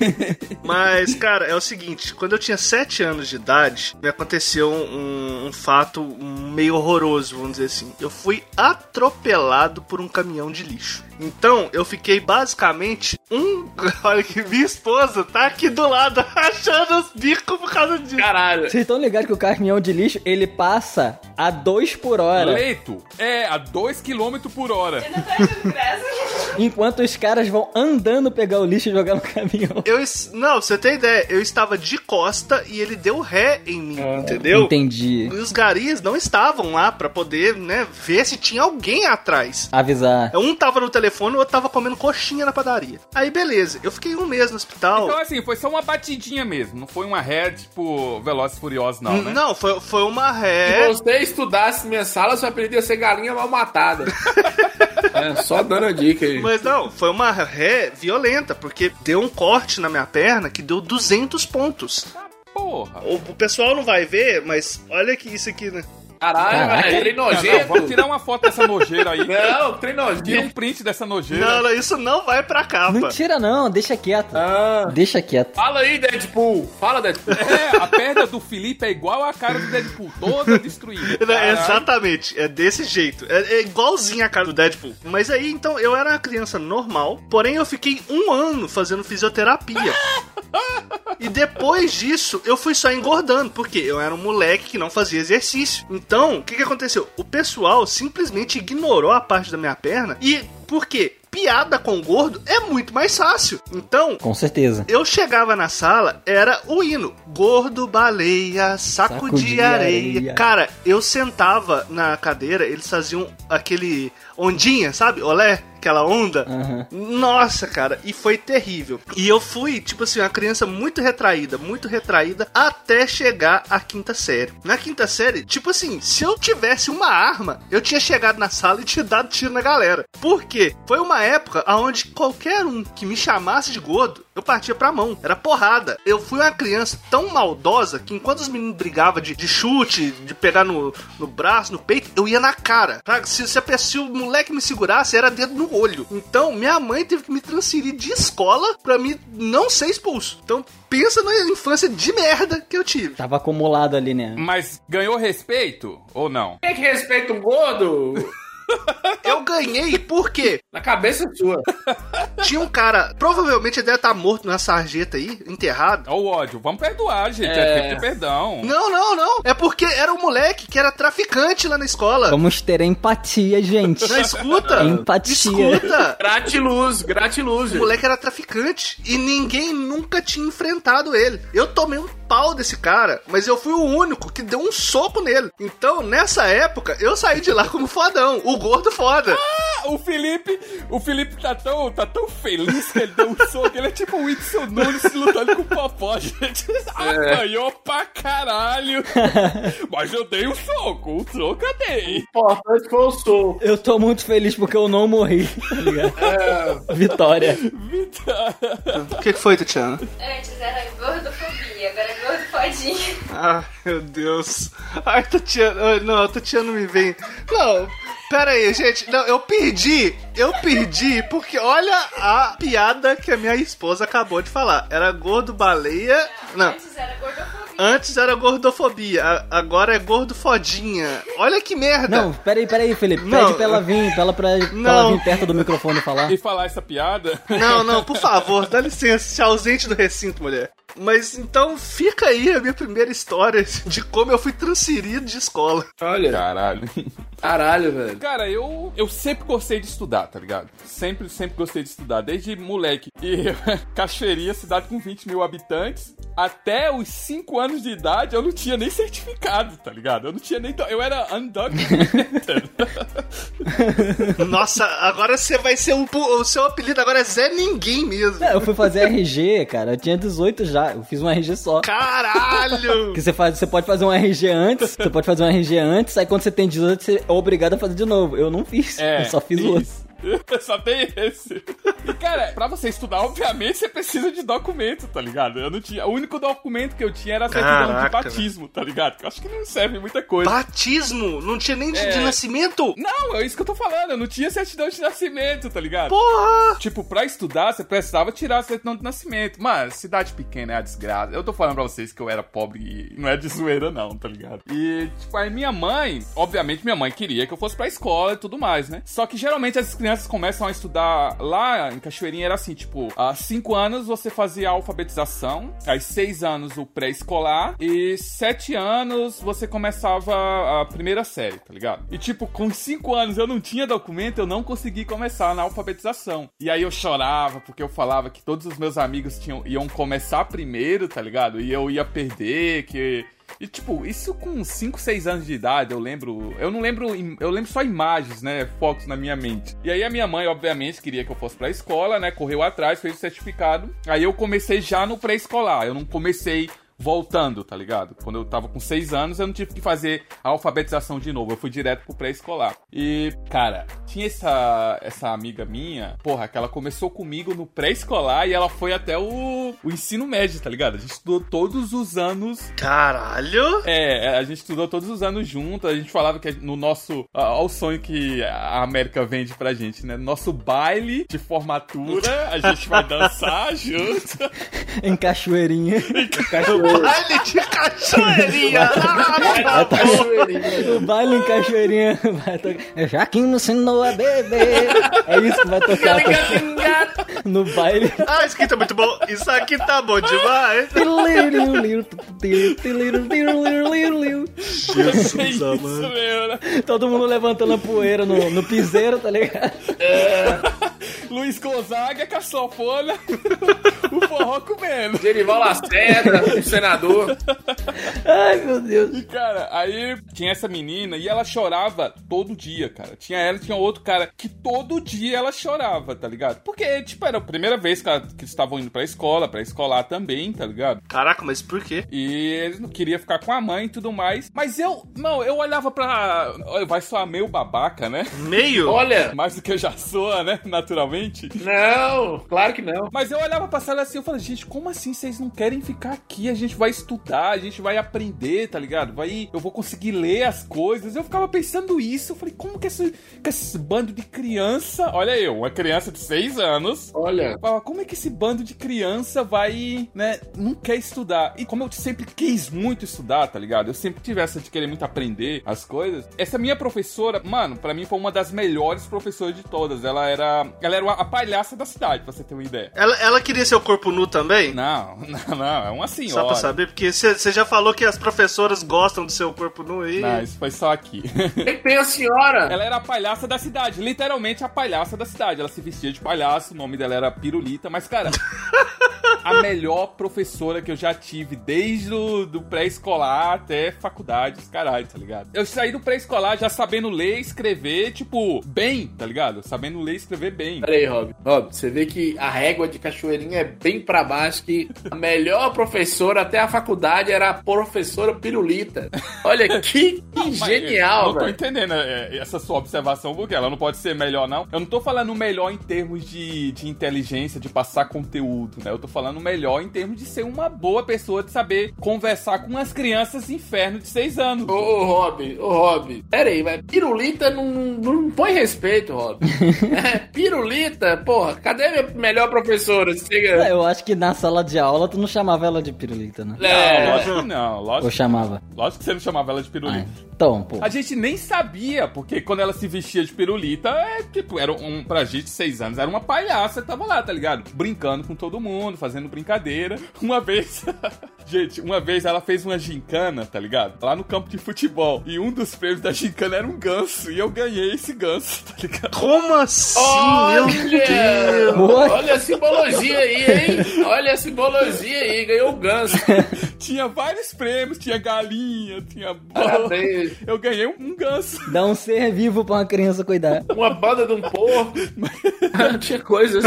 Mas, cara, é o seguinte: quando eu tinha 7 anos de idade, me aconteceu um, um fato meio horroroso, vamos dizer assim. Eu fui atropelado por um caminhão de lixo. Então, eu fiquei basicamente um. Olha que minha esposa tá aqui do lado achando os bicos por causa disso. Caralho. Vocês estão ligados que o caminhão de lixo, ele passa a dois por hora. Leito é a 2 km por hora. Enquanto os caras vão andando pegar o lixo e jogar no caminhão. Eu, es- não, pra você tem ideia, eu estava de costa e ele deu ré em mim, entendeu? Entendi. E os garis não estavam lá pra poder, né, ver se tinha alguém atrás. Avisar. Um tava no telefone, o outro tava comendo coxinha na padaria. Aí, beleza. Eu fiquei um mês no hospital. Então, assim, foi só uma batidinha mesmo. Não foi uma ré, tipo, Velozes e Furiosos, não, né? Não, foi, foi uma Se ré. você estudasse minha sala, você aprendia a ser galinha mal matada. é, só dando a dica aí. Mas não, foi uma ré violenta, porque deu um corte na minha perna que deu 200 pontos. Porra. O, o pessoal não vai ver, mas olha que isso aqui, né? Caralho, Caraca. velho, trem nojento. vamos tirar uma foto dessa nojeira aí. Não, trem Tira um nojento. print dessa nojeira. Não, não, isso não vai pra capa. Não tira não, deixa quieto. Ah. Deixa quieto. Fala aí, Deadpool. Fala, Deadpool. É, a perna do Felipe é igual a cara do Deadpool, toda destruída. Não. Exatamente, é desse jeito. É, é igualzinho a cara do Deadpool. Mas aí, então, eu era uma criança normal, porém eu fiquei um ano fazendo fisioterapia. E depois disso, eu fui só engordando, porque eu era um moleque que não fazia exercício. Então, o que, que aconteceu? O pessoal simplesmente ignorou a parte da minha perna e. Por quê? Piada com gordo é muito mais fácil. Então, Com certeza. eu chegava na sala, era o hino. Gordo, baleia, saco, Saco de, de areia. areia. Cara, eu sentava na cadeira, eles faziam aquele ondinha, sabe? Olé, aquela onda. Aham. Nossa, cara, e foi terrível. E eu fui, tipo assim, uma criança muito retraída, muito retraída, até chegar à quinta série. Na quinta série, tipo assim, se eu tivesse uma arma, eu tinha chegado na sala e tinha dado tiro na galera. Por quê? Foi uma época onde qualquer um que me chamasse de gordo, eu partia pra mão. Era porrada. Eu fui uma criança tão maldosa que enquanto os meninos brigavam de, de chute, de pegar no, no braço, no peito, eu ia na cara. Sabe? Se, se, se o moleque me segurasse, era dedo no olho. Então, minha mãe teve que me transferir de escola pra mim não ser expulso. Então, pensa na infância de merda que eu tive. Tava acumulado ali, né? Mas ganhou respeito ou não? Quem é que respeita um gordo? Eu ganhei porque Na cabeça sua. tinha um cara, provavelmente ele deve estar morto na sarjeta aí, enterrado. O ódio. Vamos perdoar, gente. É, É. tempo perdão. Não, não, não. É porque era um moleque que era traficante lá na escola. Vamos ter empatia, gente. Não escuta? Empatia. Escuta. Gratiluz, gratiluz. O moleque era traficante e ninguém nunca tinha enfrentado ele. Eu tomei um pau desse cara, mas eu fui o único que deu um soco nele. Então, nessa época, eu saí de lá como fodão, o gordo foda. Ah, o Felipe, o Felipe tá tão, tá tão feliz que ele deu um soco. Ele é tipo o Whitson Nunes lutando com o Popó, gente. Apanhou pra caralho. Mas eu dei um soco, um soco eu dei. importante foi o soco. Eu tô muito feliz porque eu não morri, tá ligado? Vitória. O que que foi, Tatiana? Antes era gordofobia, gordofodinha. Ah, meu Deus. Ai, Tatiana. ai, Não, Tatiana me vem. Não. Pera aí, gente. Não, eu perdi. Eu perdi porque olha a piada que a minha esposa acabou de falar. Era gordo baleia. Não. Antes era gordofobia. Antes era gordofobia, agora é gordo fodinha. Olha que merda. Não, peraí, peraí, Felipe. Não. Pede pra ela vir, pra ela, pra, pra Não. ela vir perto do microfone falar. E falar essa piada. Não, não, por favor, dá licença, se ausente do recinto, mulher. Mas então fica aí a minha primeira história de como eu fui transferido de escola. Olha, Caralho. caralho, velho. Cara, eu, eu sempre gostei de estudar, tá ligado? Sempre, sempre gostei de estudar, desde moleque. E Cachoeirinha, cidade com 20 mil habitantes, até os 5 anos de idade eu não tinha nem certificado, tá ligado? Eu não tinha nem. Eu era undocumented. Nossa, agora você vai ser um. O seu apelido agora é Zé Ninguém mesmo. É, eu fui fazer RG, cara. Eu tinha 18 já. Eu fiz um RG só. Caralho! Que você, faz, você pode fazer um RG antes, você pode fazer um RG antes, aí quando você tem 18, você é obrigado a fazer de novo. Eu não fiz, É, eu só fiz o outro. Só tem esse. E, cara, pra você estudar, obviamente, você precisa de documento, tá ligado? Eu não tinha. O único documento que eu tinha era a certidão de batismo, tá ligado? Eu acho que não serve muita coisa. Batismo? Não tinha nem de, de É. nascimento? Não, é isso que eu tô falando. Eu não tinha certidão de nascimento, tá ligado? Porra! Tipo, pra estudar, você precisava tirar a certidão de nascimento. Mas, cidade pequena é a desgraça. Eu tô falando pra vocês que eu era pobre e não é de zoeira, não, tá ligado? E, tipo, aí minha mãe, obviamente minha mãe queria que eu fosse pra escola e tudo mais, né? Só que geralmente as crianças começam a estudar lá em Cachoeirinha, era assim, tipo, há cinco anos você fazia a alfabetização, aí seis anos o pré-escolar e sete anos você começava a primeira série, tá ligado? E, tipo, com cinco anos eu não tinha documento, eu não consegui começar na alfabetização. E aí eu chorava porque eu falava que todos os meus amigos tinham, iam começar primeiro, tá ligado? E eu ia perder, que. E tipo, isso com 5, 6 anos de idade, eu lembro. Eu não lembro. Eu lembro só imagens, né? Focos na minha mente. E aí a minha mãe, obviamente, queria que eu fosse pra escola, né? Correu atrás, fez o certificado. Aí eu comecei já no pré-escolar. Eu não comecei voltando, tá ligado? Quando eu tava com 6 anos, eu não tive que fazer a alfabetização de novo. Eu fui direto pro pré-escolar. E, cara, tinha essa, essa amiga minha, porra, que ela começou comigo no pré-escolar e ela foi até o, o ensino médio, tá ligado? A gente estudou todos os anos Caralho! é, a gente estudou todos os anos junto, a gente falava que no nosso. Olha o sonho que a América vende pra gente, né? Nosso baile de formatura, a gente vai dançar junto. Em Cachoeirinha. Baile de cachoeirinha! Ah, tá. O baile em Cachoeirinha vai tocar. É Jaquim me ensinou a beber. É isso que vai tocar. no baile. Ah, isso aqui tá muito bom. Isso aqui tá bom demais. Jesus É isso né? Todo mundo levantando a poeira no, no piseiro, tá ligado? Luiz Gonzaga, caçofona, o forró comendo. Genival Lacerda, o senador. Ai, meu Deus. E, cara, aí tinha essa menina e ela chorava todo dia, cara. Tinha ela e tinha outro cara que todo dia ela chorava, tá ligado? Porque, tipo, era a primeira vez que, ela- que eles estavam indo pra escola, pra escolar também, tá ligado? Caraca, mas por quê? E eles não queriam ficar com a mãe e tudo mais. Mas eu, não, eu olhava pra. Olha, Vai soar meio babaca, né? Meio? Olha, Mais do que eu já sou, né? Naturalmente. não, claro que não. Mas eu olhava pra sala assim, eu falei, gente, como assim vocês não querem ficar aqui? A gente vai estudar, a gente vai aprender, tá ligado? Vai, eu vou conseguir ler as coisas. Eu ficava pensando isso. Eu falei, como que esse, que esse bando de criança. Olha eu, uma criança de 6 anos. Olha, falava, como é que esse bando de criança vai, né, não quer estudar? E como eu sempre quis muito estudar, tá ligado? Eu sempre tive essa de querer muito aprender as coisas. Essa minha professora, mano, pra mim foi uma das melhores professoras de todas. Ela era, ela era a palhaça da cidade, pra você ter uma ideia. Ela, ela queria seu corpo nu também? Não, não, não, é uma senhora. Pra saber, porque você já falou que as professoras gostam do seu corpo nu aí. Não, isso foi só aqui. quem tem a senhora? Ela era a palhaça da cidade, literalmente a palhaça da cidade. Ela se vestia de palhaço, o nome dela era Pirulita, mas, cara, a melhor professora que eu já tive, desde o do pré-escolar até faculdade, os caralho, tá ligado? Eu saí do pré-escolar já sabendo ler e escrever, tipo, bem, tá ligado? Sabendo ler e escrever bem. Pera aí, Rob. Rob, você vê que a régua de Cachoeirinha é bem pra baixo, que a melhor professora até a faculdade era a professora Pirulita. Olha que, Mas genial, Eu não tô velho. entendendo é, essa sua observação, porque ela não pode ser melhor, não. Eu não tô falando melhor em termos de, de inteligência, de passar conteúdo, né? Eu tô falando falando melhor em termos de ser uma boa pessoa, de saber conversar com as crianças inferno de seis anos. Ô, ô Rob, ô Rob, pera aí, mas pirulita não, não põe respeito, Rob. é, pirulita, porra, cadê a minha melhor professora? Chega... Eu acho que na sala de aula tu não chamava ela de pirulita, né? É, Não, lógico que não. Lógico, Ou chamava? lógico que você não chamava ela de pirulita. Então, pô. A gente nem sabia, porque quando ela se vestia de pirulita, é tipo, era um, pra gente de seis anos, era uma palhaça tava lá, tá ligado? Brincando com todo mundo, fazendo brincadeira. Uma vez, gente, uma vez ela fez uma gincana, tá ligado? Lá no campo de futebol. E um dos prêmios da gincana era um ganso. E eu ganhei esse ganso, tá ligado? Como assim? Olha, Meu Deus! olha a simbologia aí, hein? Olha a simbologia aí, ganhou o ganso. tinha vários prêmios, tinha galinha, tinha Parabéns. Eu ganhei um, um ganso. Dá um ser vivo pra uma criança cuidar. Uma banda de um porco. tinha coisas,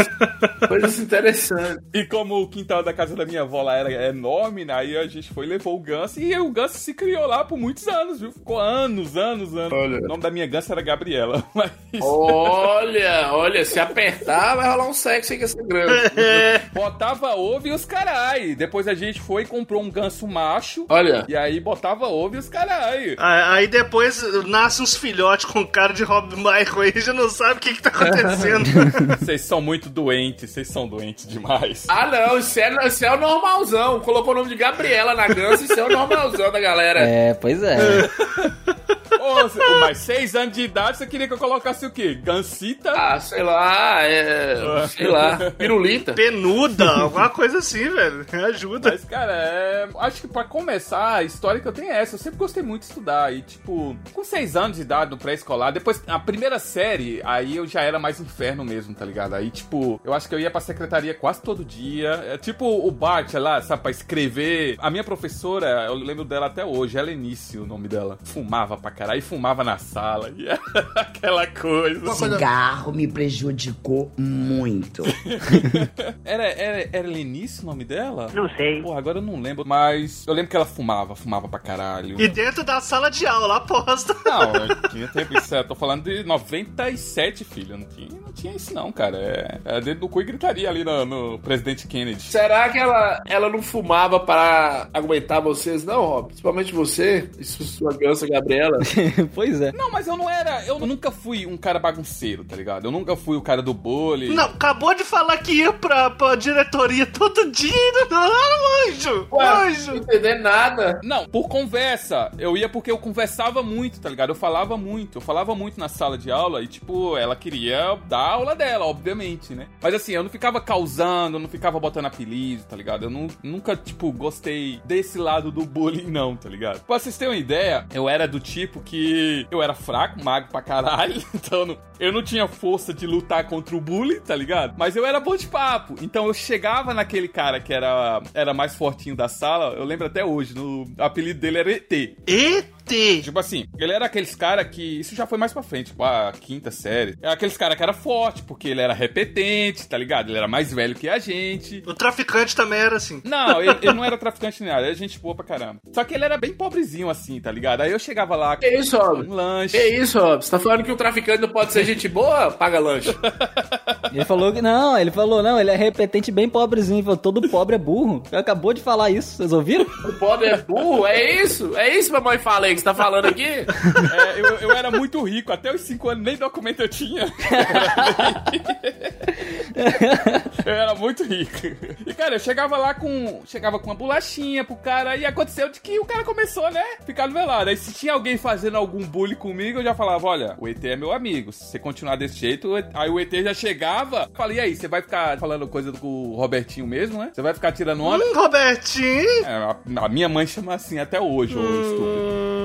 coisas interessantes. E como o quintal da casa da minha avó lá era enorme, né? Aí a gente foi e levou o ganso. E o ganso se criou lá por muitos anos, viu? Ficou anos, anos, anos. Olha. O nome da minha ganso era Gabriela. Mas... Olha, olha, se apertar vai rolar um sexo aí com essa grana. Botava ovo e os carai. Depois a gente foi e comprou um ganso macho. Olha. E aí botava ovo e os carai. Aí aí depois nasce uns filhotes com cara de Rob Michael aí, já não sabe o que, que tá acontecendo. Vocês são muito doentes, vocês são doentes demais. Ah, não, isso é, isso é o normalzão. Colocou o nome de Gabriela na ganso, isso é o normalzão da galera. É, pois é. Ô, mas seis anos de idade, você queria que eu colocasse o quê? Gansita? Ah, sei lá, é. Sei lá, pirulita. Penuda, alguma coisa assim, velho. Ajuda. Mas, cara, é... acho que pra começar, a história que eu tenho é essa. Eu sempre gostei muito de estudar. E, tipo, com seis anos de idade no pré-escolar, depois, a primeira série, aí eu já era mais inferno mesmo, tá ligado? Aí, tipo, eu acho que eu ia pra secretaria quase todo dia. É tipo o Bart lá, sabe, pra escrever. A minha professora, eu lembro dela até hoje, Helenice, o nome dela. Fumava pra caralho, e fumava na sala. E aquela coisa. Cigarro me prejudicou muito. Era, era, era Helenice o nome dela? Não sei. Pô, agora eu não lembro. Mas eu lembro que ela fumava, fumava pra caralho. E dentro da sala de aula, aposta. Não, eu tinha tempo isso. Eu tô falando de 97, filho. Não tinha, não tinha isso, não, cara. É, é dedo do cu e gritaria ali no, no presidente Kennedy. Será que ela, ela não fumava para aguentar vocês, não, Rob? Principalmente você e su- sua gansa Gabriela. pois é. Não, mas eu não era. Eu nunca fui um cara bagunceiro, tá ligado? Eu nunca fui o cara do bullying. Não, acabou de falar que ia pra, pra diretoria todo dia. Não, anjo! Ué, anjo! não entender nada. Não, por conversa. Eu ia porque eu conversava muito, tá ligado? Eu falava muito. Eu falava muito na sala de aula e, tipo, ela queria dar a aula dela, obviamente, né? Mas assim, eu não ficava causando, eu não ficava botando apelido, tá ligado? Eu nu- nunca, tipo, gostei desse lado do bullying, não, tá ligado? Pra vocês terem uma ideia, eu era do tipo que eu era fraco, magro pra caralho, então eu não, eu não tinha força de lutar contra o bullying, tá ligado? Mas eu era bom de papo. Então eu chegava naquele cara que era, era mais fortinho da sala, eu lembro até hoje, no o apelido dele era ET. ET! Tipo assim, ele era aqueles cara que. Isso já foi mais pra frente, tipo, a quinta série. É aqueles cara que era forte, porque ele era repetente, tá ligado? Ele era mais velho que a gente. O traficante também era assim. Não, ele, ele não era traficante nem nada, era gente boa pra caramba. Só que ele era bem pobrezinho assim, tá ligado? Aí eu chegava lá Que isso, um lanche. Que isso, Rob? Você tá falando que o traficante não pode ser gente boa? Paga lanche. Ele falou que não, ele falou, não, ele é repetente bem pobrezinho. Ele falou, todo pobre é burro. Ele acabou de falar isso, vocês ouviram? O pobre é burro? É isso? É isso, mamãe fala aí que você tá falando aqui? É, eu, eu era muito rico, até os 5 anos nem documento eu tinha. eu era muito rico. E, cara, eu chegava lá com. Chegava com uma bolachinha pro cara e aconteceu de que o cara começou, né? Ficar no velado. Aí se tinha alguém fazendo algum bullying comigo, eu já falava: olha, o ET é meu amigo. Se você continuar desse jeito, o ET- aí o ET já chegava. Falei, e aí, você vai ficar falando coisa com o Robertinho mesmo, né? Você vai ficar tirando onda? Hum, Robertinho! É, a, a minha mãe chama assim até hoje, ô estúpido.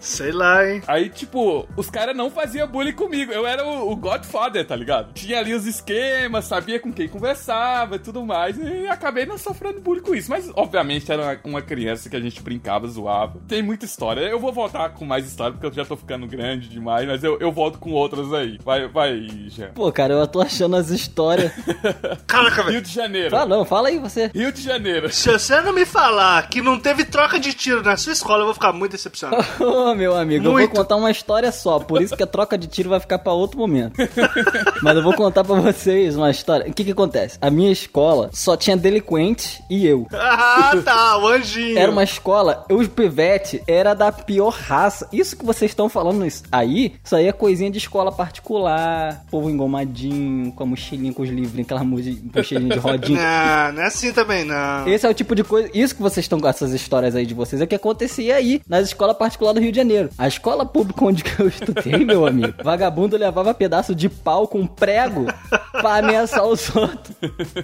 Sei lá, hein? Aí, tipo, os caras não faziam bullying comigo. Eu era o, o Godfather, tá ligado? Tinha ali os esquemas, sabia com quem conversava e tudo mais. E acabei não sofrendo bullying com isso. Mas, obviamente, era uma, criança que a gente brincava, zoava. Tem muita história. Eu vou voltar com mais história, porque eu já tô ficando grande demais. Mas eu, eu volto com outras aí. Vai, vai, Jean. Pô, cara, eu tô achando as histórias. Caraca, velho. Rio de Janeiro. Fala, não, fala aí você. Rio de Janeiro. Se você não me falar que não teve troca de tiro na sua escola, eu vou ficar muito decepcionado. Ô, meu amigo, eu Muito. vou contar uma história só, por isso que a troca de tiro vai ficar pra outro momento. Mas eu vou contar pra vocês uma história. O que que acontece? A minha escola só tinha delinquente e eu. Ah, tá, o anjinho. Era uma escola, os pivete era da pior raça. Isso que vocês estão falando isso aí, isso aí é coisinha de escola particular, povo engomadinho, com a mochilinha com os livrinhos, aquela mochi- mochilinha de rodinha. Não, não é assim também, não. Esse é o tipo de coisa. Isso que vocês estão com essas histórias aí de vocês é que acontecia aí nas escolas particulares do Rio de Janeiro. A escola pública onde eu estudei, meu amigo, vagabundo levava pedaço de pau com prego pra ameaçar os outros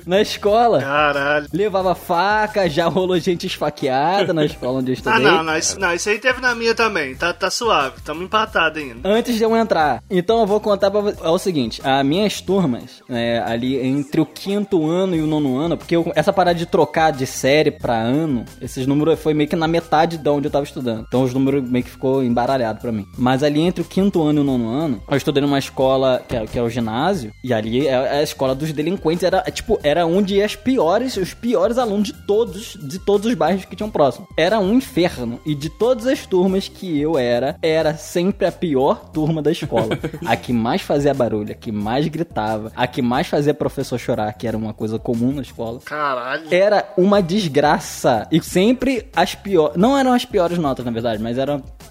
na escola. Caralho. Levava faca, já rolou gente esfaqueada na escola onde eu Ah, estudei. não, não isso, não, isso aí teve na minha também. Tá, tá suave, tamo empatado ainda. Antes de eu entrar, então eu vou contar pra vocês. É o seguinte: as minhas turmas, é, ali entre o quinto ano e o nono ano, porque eu- essa parada de trocar de série pra ano, esses números foi meio que na metade de onde eu tava estudando. Então os números meio que ficou embaralhado pra mim. Mas ali entre o quinto ano e o nono ano, eu estudei numa escola que era, que era o ginásio, e ali é é a escola dos delinquentes, era é, tipo, era onde ia as piores, os piores alunos de todos, de todos os bairros que tinham próximo. Era um inferno. E de todas as turmas que eu era, era sempre a pior turma da escola. a que mais fazia barulho, a que mais gritava, a que mais fazia professor chorar, que era uma coisa comum na escola. Caralho. Era uma desgraça. E sempre as piores. Não eram as piores notas, na verdade, mas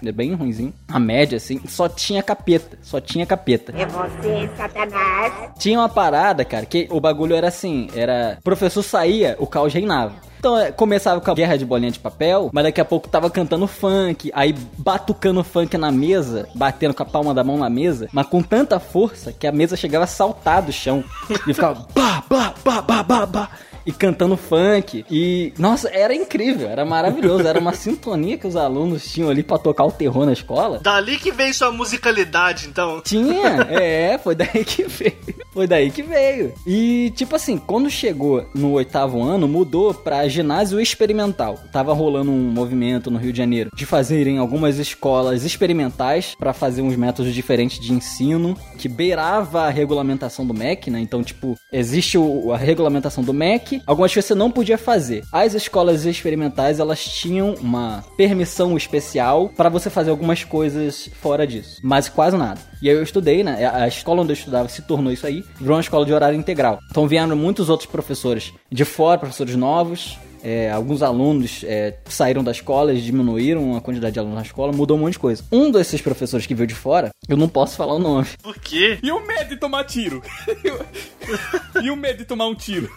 era bem ruimzinho. A média, assim, só tinha capeta. Só tinha capeta. É você, Satanás. Tinha uma parada, cara, que o bagulho era assim: era. O professor saía, o caos reinava. Então é, começava com a guerra de bolinha de papel, mas daqui a pouco tava cantando funk, aí batucando funk na mesa, batendo com a palma da mão na mesa, mas com tanta força que a mesa chegava a saltar do chão. E ficava bah, bah, bah, bah, bah, bah. E cantando funk. E, nossa, era incrível, era maravilhoso. Era uma sintonia que os alunos tinham ali pra tocar o terror na escola. Dali que veio sua musicalidade, então. Tinha, é, foi daí que veio. Foi daí que veio. E, tipo assim, quando chegou no oitavo ano, mudou pra ginásio experimental. Tava rolando um movimento no Rio de Janeiro de fazerem algumas escolas experimentais pra fazer uns métodos diferentes de ensino, que beirava a regulamentação do MEC, né? Então, tipo, existe o- a regulamentação do MEC, algumas coisas você não podia fazer. As escolas experimentais, elas tinham uma permissão especial pra você fazer algumas coisas fora disso, mas quase nada. E aí eu estudei, né? A escola onde eu estudava se tornou isso aí, virou uma escola de horário integral. Então vieram muitos outros professores de fora, professores novos. É, alguns alunos é, saíram da escola, eles diminuíram a quantidade de alunos na escola, mudou um monte de coisa. Um desses professores que veio de fora, eu não posso falar o nome. Por quê? E o medo de tomar tiro? e o medo de tomar um tiro?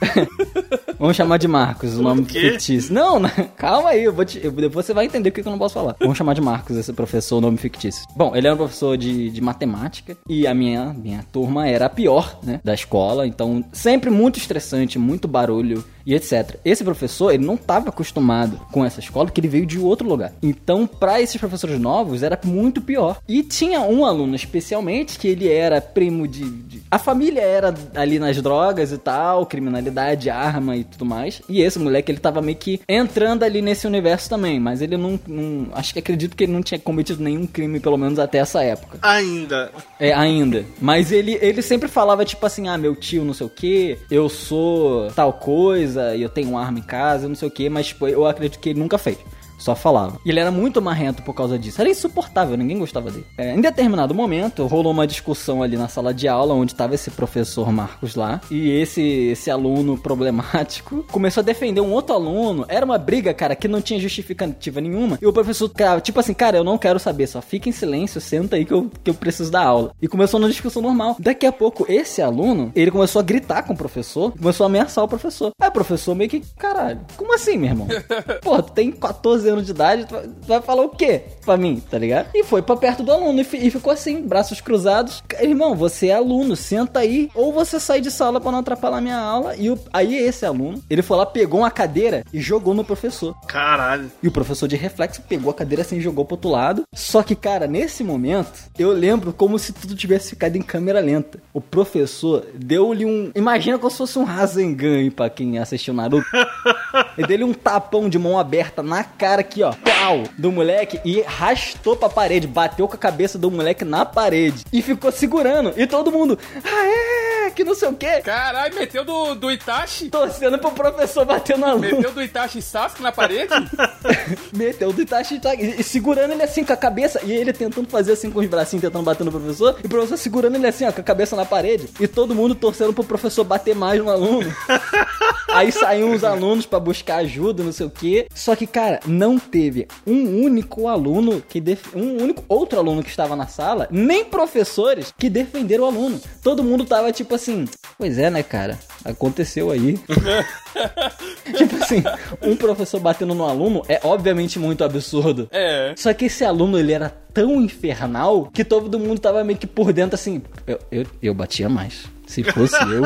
Vamos chamar de Marcos, o nome fictício. Não, não, calma aí, eu vou te, eu- depois você vai entender o que que eu não posso falar. Vamos chamar de Marcos, esse professor, o nome fictício. Bom, ele era um professor de, de matemática e a minha, minha turma era a pior, né, da escola, então sempre muito estressante, muito barulho e etc. Esse professor, ele não estava acostumado com essa escola porque ele veio de outro lugar. Então, para esses professores novos, era muito pior. E tinha um aluno especialmente que ele era primo de, de- A família era ali nas drogas e tal, criminalidade, arma e tudo mais. E esse moleque, ele tava meio que entrando ali nesse universo também, mas ele não. não- acho que acredito que ele não tinha cometido nenhum crime, pelo menos até essa época. Ainda. É, ainda. Mas ele, ele sempre falava, tipo assim, ah, meu tio não sei o que, eu sou tal coisa, e eu tenho uma arma em casa, não sei o que, mas tipo, eu acredito que ele nunca fez. Só falava. E ele era muito marrento por causa disso. Era insuportável, ninguém gostava dele. É, em determinado momento, rolou uma discussão ali na sala de aula, onde tava esse professor Marcos lá. E esse, esse aluno problemático começou a defender um outro aluno. Era uma briga, cara, que não tinha justificativa nenhuma. E o professor, cara, tipo assim, cara, eu não quero saber, só fica em silêncio, senta aí que eu, que eu preciso da aula. E começou uma discussão normal. Daqui a pouco, esse aluno, ele começou a gritar com o professor, começou a ameaçar o professor. Aí o professor meio que, caralho, como assim, meu irmão? Pô, tu tem 14 anos de idade, tu vai, falar o quê pra mim, tá ligado? E foi pra perto do aluno e, e ficou assim, braços cruzados. Irmão, você é aluno, senta aí. Ou você sai de sala pra não atrapalhar minha aula. E o- aí esse aluno, ele foi lá, pegou uma cadeira e jogou no professor. Caralho. E o professor de reflexo pegou a cadeira assim e jogou pro outro lado. Só que, cara, nesse momento, eu lembro como se tudo tivesse ficado em câmera lenta. O professor deu-lhe um. Imagina como se fosse um Rasengan pra quem assistiu Naruto. Ele deu-lhe um tapão de mão aberta na cara aqui, ó. Pau! Do moleque e arrastou pra parede. Bateu com a cabeça do moleque na parede. E ficou segurando. E todo mundo. Aê! Que não sei o quê. Caralho, meteu do, do Itachi? Torcendo pro professor bater no aluno. Meteu do Itachi Sasuke na parede? Meteu do Itachi e, e segurando ele assim com a cabeça. E ele tentando fazer assim com os bracinhos, tentando bater no professor. E o professor segurando ele assim, ó, com a cabeça na parede. E todo mundo torcendo pro professor bater mais no aluno. Aí saíam os alunos pra buscar ajuda, não sei o quê. Só que, cara, não teve um único aluno que def... um único outro aluno que estava na sala, nem professores que defenderam o aluno. Todo mundo tava tipo assim, pois é, né, cara? Aconteceu aí. tipo assim, um professor batendo no aluno é obviamente muito absurdo. É. Só que esse aluno, ele era tão infernal que todo mundo tava meio que por dentro assim, eu, eu, eu batia mais. Se fosse eu,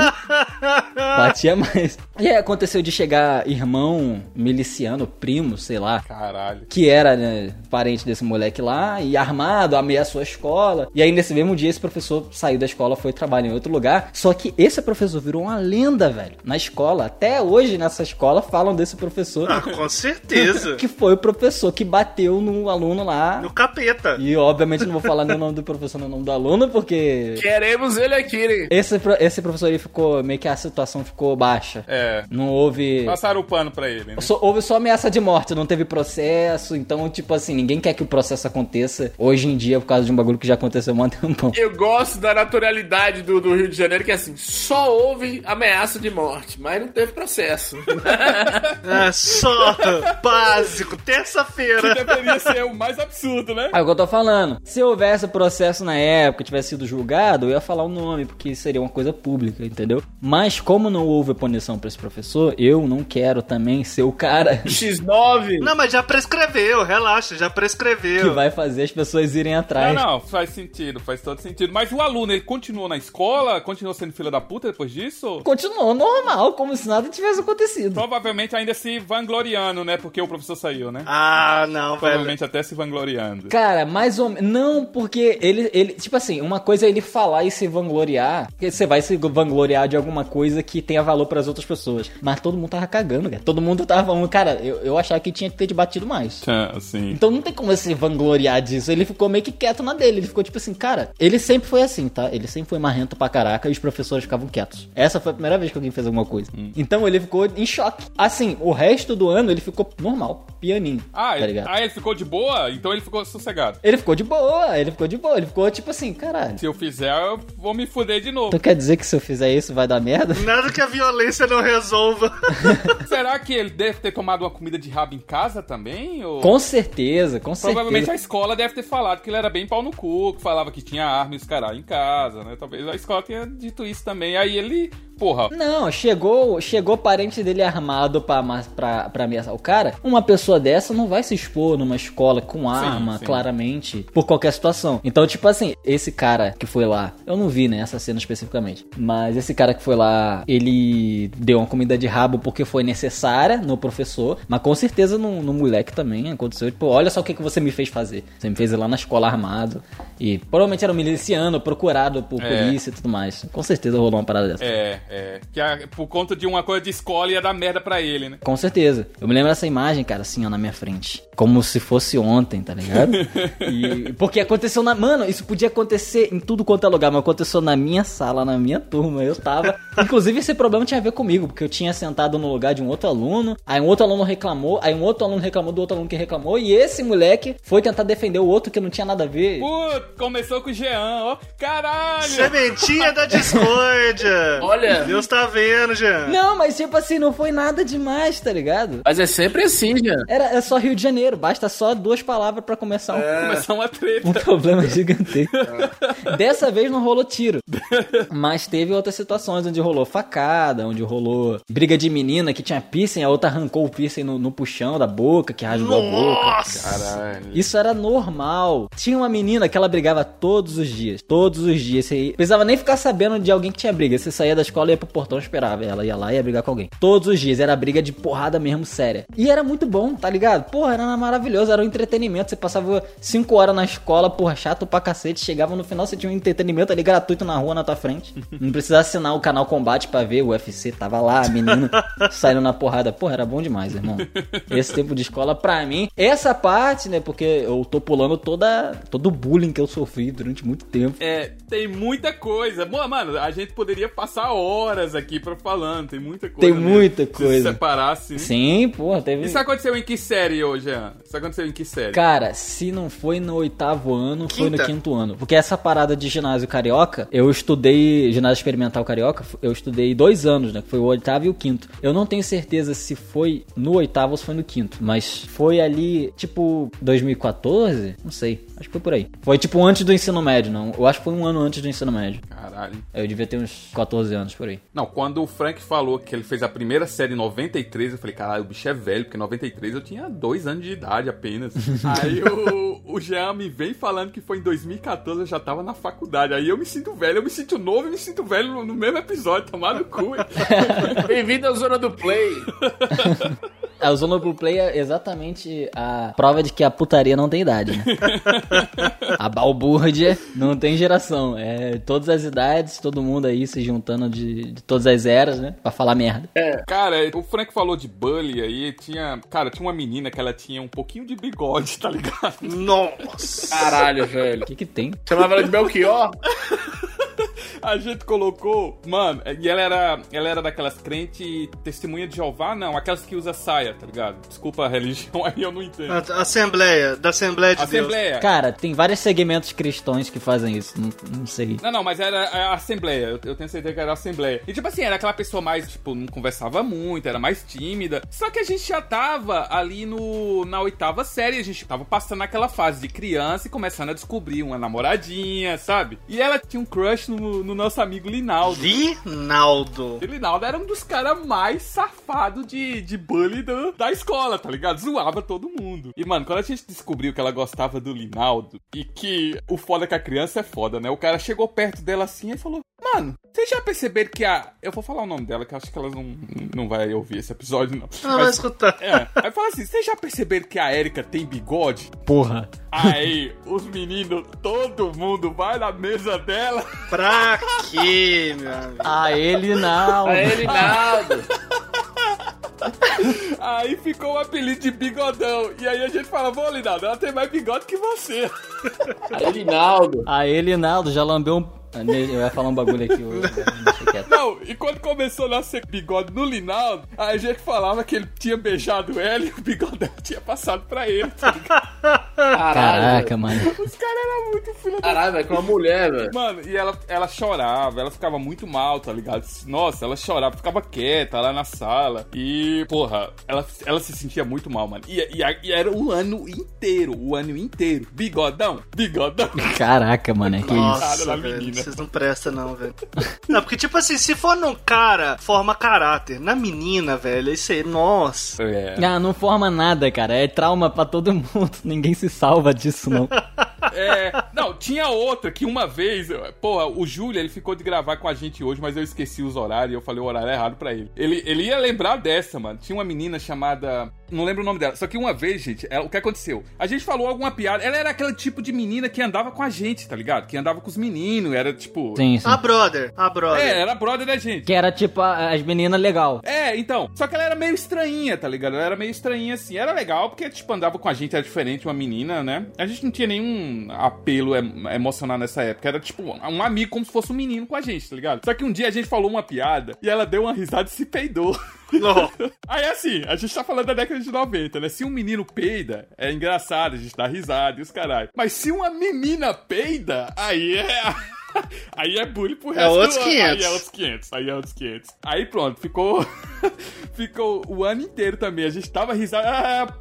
batia mais. E aí aconteceu de chegar irmão miliciano, primo, sei lá. Caralho. Que era, né, parente desse moleque lá, e armado, ameaçou a escola. E aí nesse mesmo dia esse professor saiu da escola, foi trabalhar em outro lugar. Só que esse professor virou uma lenda, velho, na escola. Até hoje nessa escola falam desse professor. Ah, com certeza. que foi o professor que bateu no aluno lá. No capeta. E obviamente não vou falar nem o nome do professor, nem o nome do aluno, porque. Queremos ele aqui, né? Esse, esse professor aí ficou. meio que a situação ficou baixa. É. Não houve. Passaram o pano pra ele, né? Só, houve só ameaça de morte, não teve processo. Então, tipo assim, ninguém quer que o processo aconteça hoje em dia por causa de um bagulho que já aconteceu há um tempão. Eu gosto da naturalidade do, do Rio de Janeiro, que é assim, só houve ameaça de morte, mas não teve processo. é só básico, terça-feira. Que deveria ser o mais absurdo, né? É o que eu tô falando. Se houvesse processo na época, tivesse sido julgado, eu ia falar o nome, porque seria uma coisa pública, entendeu? Mas como não houve punição pra esse professor, eu não quero também ser o cara X9. Não, mas já prescreveu, relaxa, já prescreveu. que vai fazer as pessoas irem atrás. Não, não, faz sentido, faz todo sentido. Mas o aluno, ele continuou na escola? Continuou sendo filho da puta depois disso? Continuou normal, como se nada tivesse acontecido. Provavelmente ainda se vangloriando, né? Porque o professor saiu, né? Ah, não, velho. Provavelmente até se vangloriando. Cara, mais ou menos. Não, porque ele, ele. Tipo assim, uma coisa é ele falar e se vangloriar. Porque você vai se vangloriar de alguma coisa que tenha valor pras outras pessoas. Mas todo mundo tava cagando, cara. Todo mundo tava falando, cara, eu, eu achava que tinha que ter te batido mais. Sim. Então não tem como se vangloriar disso. Ele ficou meio que quieto na dele. Ele ficou tipo assim, cara, ele sempre foi assim, tá? Ele sempre foi marrento pra caraca e os professores ficavam quietos. Essa foi a primeira vez que alguém fez alguma coisa. Então ele ficou em choque. Assim, o resto do ano ele ficou normal, pianinho. Ah, tá ligado? ah, ele ficou de boa? Então ele ficou sossegado. Ele ficou de boa, ele ficou de boa. Ele ficou tipo assim, caralho. Se eu fizer, eu vou me fuder de novo. Então quer dizer que se eu fizer isso vai dar merda? Nada que a violência não resolva. Será que ele deve ter tomado uma comida de rabo em casa também? Ou... Com certeza, com certeza. Provavelmente a escola deve ter falado que ele era bem pau no cu, que falava que tinha arma e os caralho em casa, né? Talvez a escola tenha dito isso também. Aí ele, porra. Não, chegou chegou parente dele armado pra, pra, pra ameaçar o cara. Uma pessoa dessa não vai se expor numa escola com arma, sim. claramente, por qualquer situação. Então, tipo assim, esse cara que foi lá, eu não vi, né, essa cena especificamente, mas esse cara que foi lá, ele deu uma comida de rabo porque foi necessária no professor, mas com certeza no, no moleque também aconteceu. Tipo, olha só o que, que você me fez fazer. Você me fez ir lá na escola armado. E provavelmente era um miliciano procurado por É. polícia e tudo mais. Com certeza rolou uma parada dessa. É, é. Que a- por conta de uma coisa de escola ia dar merda pra ele, né? Com certeza. Eu me lembro dessa imagem, cara, assim, ó, na minha frente. Como se fosse ontem, tá ligado? E- porque aconteceu na. Mano, isso podia acontecer em tudo quanto é lugar, mas aconteceu na minha sala, na minha turma. Eu tava. Inclusive, esse problema tinha a ver comigo, porque eu tinha sentado no lugar de um outro aluno, aí um outro aluno reclamou, aí um outro aluno reclamou do outro aluno que reclamou, e esse moleque foi tentar defender o outro que não tinha nada a ver. Putz, começou com o Jean, ó. Caralho! Sementinha da discórdia. Olha. Deus tá vendo, Jean. Não, mas tipo assim, não foi nada demais, tá ligado? Mas é sempre assim, já. Era, é só Rio de Janeiro, basta só duas palavras pra começar um, Começou uma treta. um problema gigantesco. Dessa vez não rolou tiro. Mas teve outras situações onde rolou facada, onde rolou briga de menina que tinha piercing, a outra arrancou o piercing no, no puxão da boca, que rasgou a boca. Nossa. Caralho. Isso era normal. Tinha uma menina que ela brigava todos os dias. Todos os dias. Você precisava nem ficar sabendo de alguém que tinha briga. Você saía da escola e ia pro portão e esperava. Ela ia lá e ia brigar com alguém. Todos os dias. Era briga de porrada mesmo séria. E era muito bom. tá ligado? Porra, era maravilhoso, era um entretenimento. Você passava cinco horas na escola, porra, chato pra cacete. Chegava no final, você tinha um entretenimento ali gratuito na rua na tua frente. Não precisava assinar o canal Combate pra ver o UFC. Tava lá, a menina saindo na porrada. Porra, era bom demais, irmão. Esse tempo de escola, pra mim, essa parte, né? Porque eu tô pulando toda, todo o bullying que eu sofri durante muito tempo. É, tem muita coisa. Mano, a gente poderia passar horas aqui pra falando. Tem muita coisa. Tem mesmo. muita Se coisa. separasse. né? Sim, porra, teve. Isso aconteceu em que série hoje, Jean? Isso aconteceu em que série? Cara, se não foi no oitavo ano, foi no Quinta. quinto ano. Porque essa parada de ginásio carioca, eu estudei ginásio experimental carioca, eu estudei dois anos, né? que Foi o oitavo e o quinto. Eu não tenho certeza se foi no oitavo ou se foi no quinto, mas foi ali, tipo, 2014? Não sei. Acho que foi por aí. Foi tipo antes do ensino médio, não. Eu acho que foi um ano antes do ensino médio. Caralho. Eu devia ter uns 14 anos por aí. Não, quando o Frank falou que ele fez a primeira série em 93, eu falei, caralho, o bicho é velho, porque em 93 eu tinha dois anos de idade apenas. Aí o, o Jean me vem falando que foi em 2014, eu já tava na faculdade. Aí eu me sinto velho, eu me sinto novo e me sinto velho no, mesmo episódio, tomar no cu. Bem-vindo à zona do play. A Zona Blue Play é exatamente a prova de que a putaria não tem idade, né? a balbúrdia não tem geração. É todas as idades, todo mundo aí se juntando de, de todas as eras, né? Pra falar merda. Cara, o Frank falou de bully aí, tinha. Cara, tinha uma menina que ela tinha um pouquinho de bigode, tá ligado? Nossa. Caralho, velho. O que que tem? Chamava ela de Belchior? A gente colocou, mano, e ela era, ela era daquelas crente testemunha de Jeová, não, aquelas que usa saia, tá ligado? Desculpa a religião, aí eu não entendo. A- Assembleia, da Assembleia de Deus. Assembleia. Cara, tem vários segmentos cristãos que fazem isso. Não, não sei. Não, não, mas era a Assembleia. Eu, eu tenho certeza que era a Assembleia. E tipo assim, era aquela pessoa mais, tipo, não conversava muito, era mais tímida. Só que a gente já tava ali no na oitava série, a gente tava passando aquela fase de criança e começando a descobrir uma namoradinha, sabe? E ela tinha um crush no, no nosso amigo Linaldo. Linaldo. E Linaldo era um dos caras mais safados de, de bully do- da escola, tá ligado? Zoava todo mundo. E, mano, quando a gente descobriu que ela gostava do Linaldo e que o foda que a criança é foda, né? O cara chegou perto dela assim e falou: Mano, vocês já perceberam que a. Eu vou falar o nome dela, que eu acho que ela não, não vai ouvir esse episódio, não. Ah, vai escutar. É. Aí fala assim: vocês já perceberam que a Erika tem bigode? Porra. Aí, os meninos, todo mundo vai na mesa dela. Pra quê, meu amigo? A ele não. A ele, Naldo. Aí ficou o apelido de bigodão. E aí a gente fala, vô, Linaldo, ela tem mais bigode que você. A ele, Naldo. A ele Naldo já lambeu um. Eu ia falar um bagulho aqui. Eu, quieto. Não, e quando começou a nascer bigode no Linaldo, aí a gente falava que ele tinha beijado ela e o bigode dela tinha passado pra ele. Tá ligado? Caraca, mano. Os caras eram muito filha da Caralho, velho, com uma mulher, velho. Mano, e ela, ela chorava, ela ficava muito mal, tá ligado? Nossa, ela chorava, ficava quieta lá na sala. E, porra, ela, ela se sentia muito mal, mano. E, e, e era o ano inteiro, o ano inteiro. Bigodão, bigodão. Caraca, mano, é que isso. Nossa, da velho, vocês não prestam não, velho. Não, porque tipo assim, se for num cara, forma caráter. Na menina, velho, é isso aí, nossa. É. Ah, não forma nada, cara. É trauma pra todo mundo. Ninguém se salva disso, não. É, não, tinha outra que uma vez, porra, o Júlio, ele ficou de gravar com a gente hoje, mas eu esqueci os horários e eu falei o horário errado pra ele. ele. Ele ia lembrar dessa, mano. Tinha uma menina chamada. Não lembro o nome dela. Só que uma vez, gente, ela- o que aconteceu? A gente falou alguma piada. Ela era aquele tipo de menina que andava com a gente, tá ligado? Que andava com os meninos, era tipo. Sim, sim. A brother, a brother. É, era brother da gente. Que era tipo a- as meninas legal. É, então. Só que ela era meio estranhinha, tá ligado? Ela era meio estranhinha assim. Era legal porque, tipo, andava com a gente, era diferente, uma menina, né? A gente não tinha nenhum apelo em- emocional nessa época. Era, tipo, um amigo como se fosse um menino com a gente, tá ligado? Só que um dia a gente falou uma piada e ela deu uma risada e se peidou. Não. Aí assim, a gente tá falando da década de 90, né? Se um menino peida, é engraçado, a gente dá risada e os caralho. Mas se uma menina peida, aí é. Aí é bullying pro É resto outros do ano. 500. Aí é outros 500. Aí é outros 500. Aí pronto, ficou. ficou o ano inteiro também. A gente tava risado. Ah.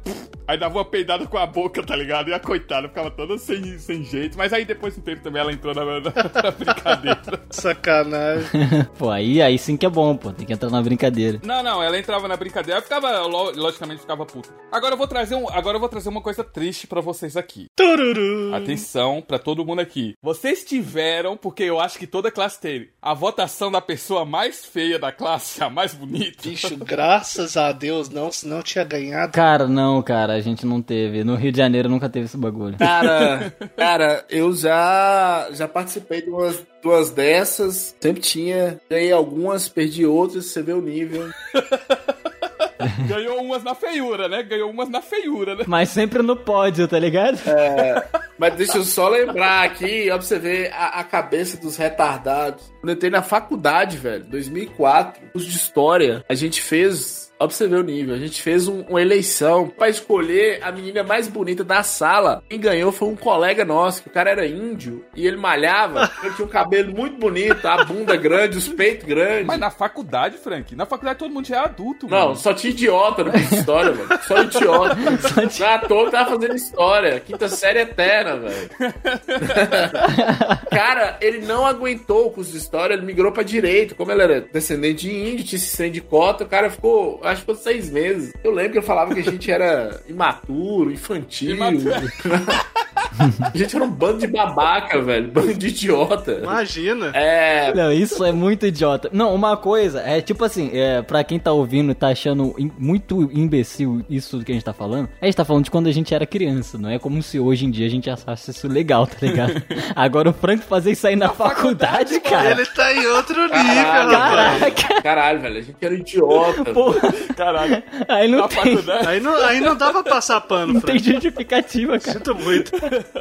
Aí dava uma peidada com a boca, tá ligado? E a coitada ficava toda sem, sem jeito. Mas aí depois do tempo também ela entrou na, na, na brincadeira. Sacanagem. pô, aí, aí sim que é bom, pô. Tem que entrar na brincadeira. Não, não, ela entrava na brincadeira, ela ficava, lo- logicamente ficava puta. Agora eu vou trazer um, agora eu vou trazer uma coisa triste pra vocês aqui. Tururu. Atenção pra todo mundo aqui. Vocês tiveram, porque eu acho que toda classe teve, a votação da pessoa mais feia da classe, a mais bonita. Bicho, graças a Deus, não, senão tinha ganhado. Cara, não, cara, a gente não teve. No Rio de Janeiro nunca teve esse bagulho. Cara, cara, eu já já participei de umas, duas dessas. Sempre tinha. Ganhei algumas, perdi outras, você vê o nível. Ganhou umas na feiura, né? Ganhou umas na feiura, né? Mas sempre no pódio, tá ligado? É, mas deixa eu só lembrar aqui, ó, pra você ver a, a cabeça dos retardados. Quando eu entrei na faculdade, velho, 2004, curso de história, a gente fez. Ó, pra você ver o nível. A gente fez um- uma eleição pra escolher a menina mais bonita da sala. Quem ganhou foi um colega nosso, que o cara era índio e ele malhava. Ele tinha um cabelo muito bonito, a bunda grande, os peitos grandes. Mas na faculdade, Frank, na faculdade todo mundo já é adulto, Não, mano. só tinha idiota no curso de história, velho. Só idiota. Não é à toa tava fazendo história. Quinta série eterna, velho. Cara, ele não aguentou o curso de história, ele migrou pra direito. Como ele era descendente de índio, tinha esse de cota, o cara ficou, acho que ficou seis meses. Eu lembro que ele falava que a gente era imaturo, infantil. a gente era um bando de babaca, velho. Bando de idiota. Imagina. É. Não, isso é muito idiota. Não, uma coisa, é tipo assim, é, pra quem tá ouvindo e tá achando muito imbecil isso que a gente tá falando, a gente tá falando de quando a gente era criança, não é como se hoje em dia a gente achasse isso legal, tá ligado? Agora o Frank fazer isso aí na, faculdade, cara. Ele tá em outro nível, Caralho, velho. Caralho, velho. A gente era idiota. Porra, Caralho. aí não Na tem, faculdade. Aí não, aí não dá pra passar pano, não tem Frank. justificativa, cara. Sinto muito.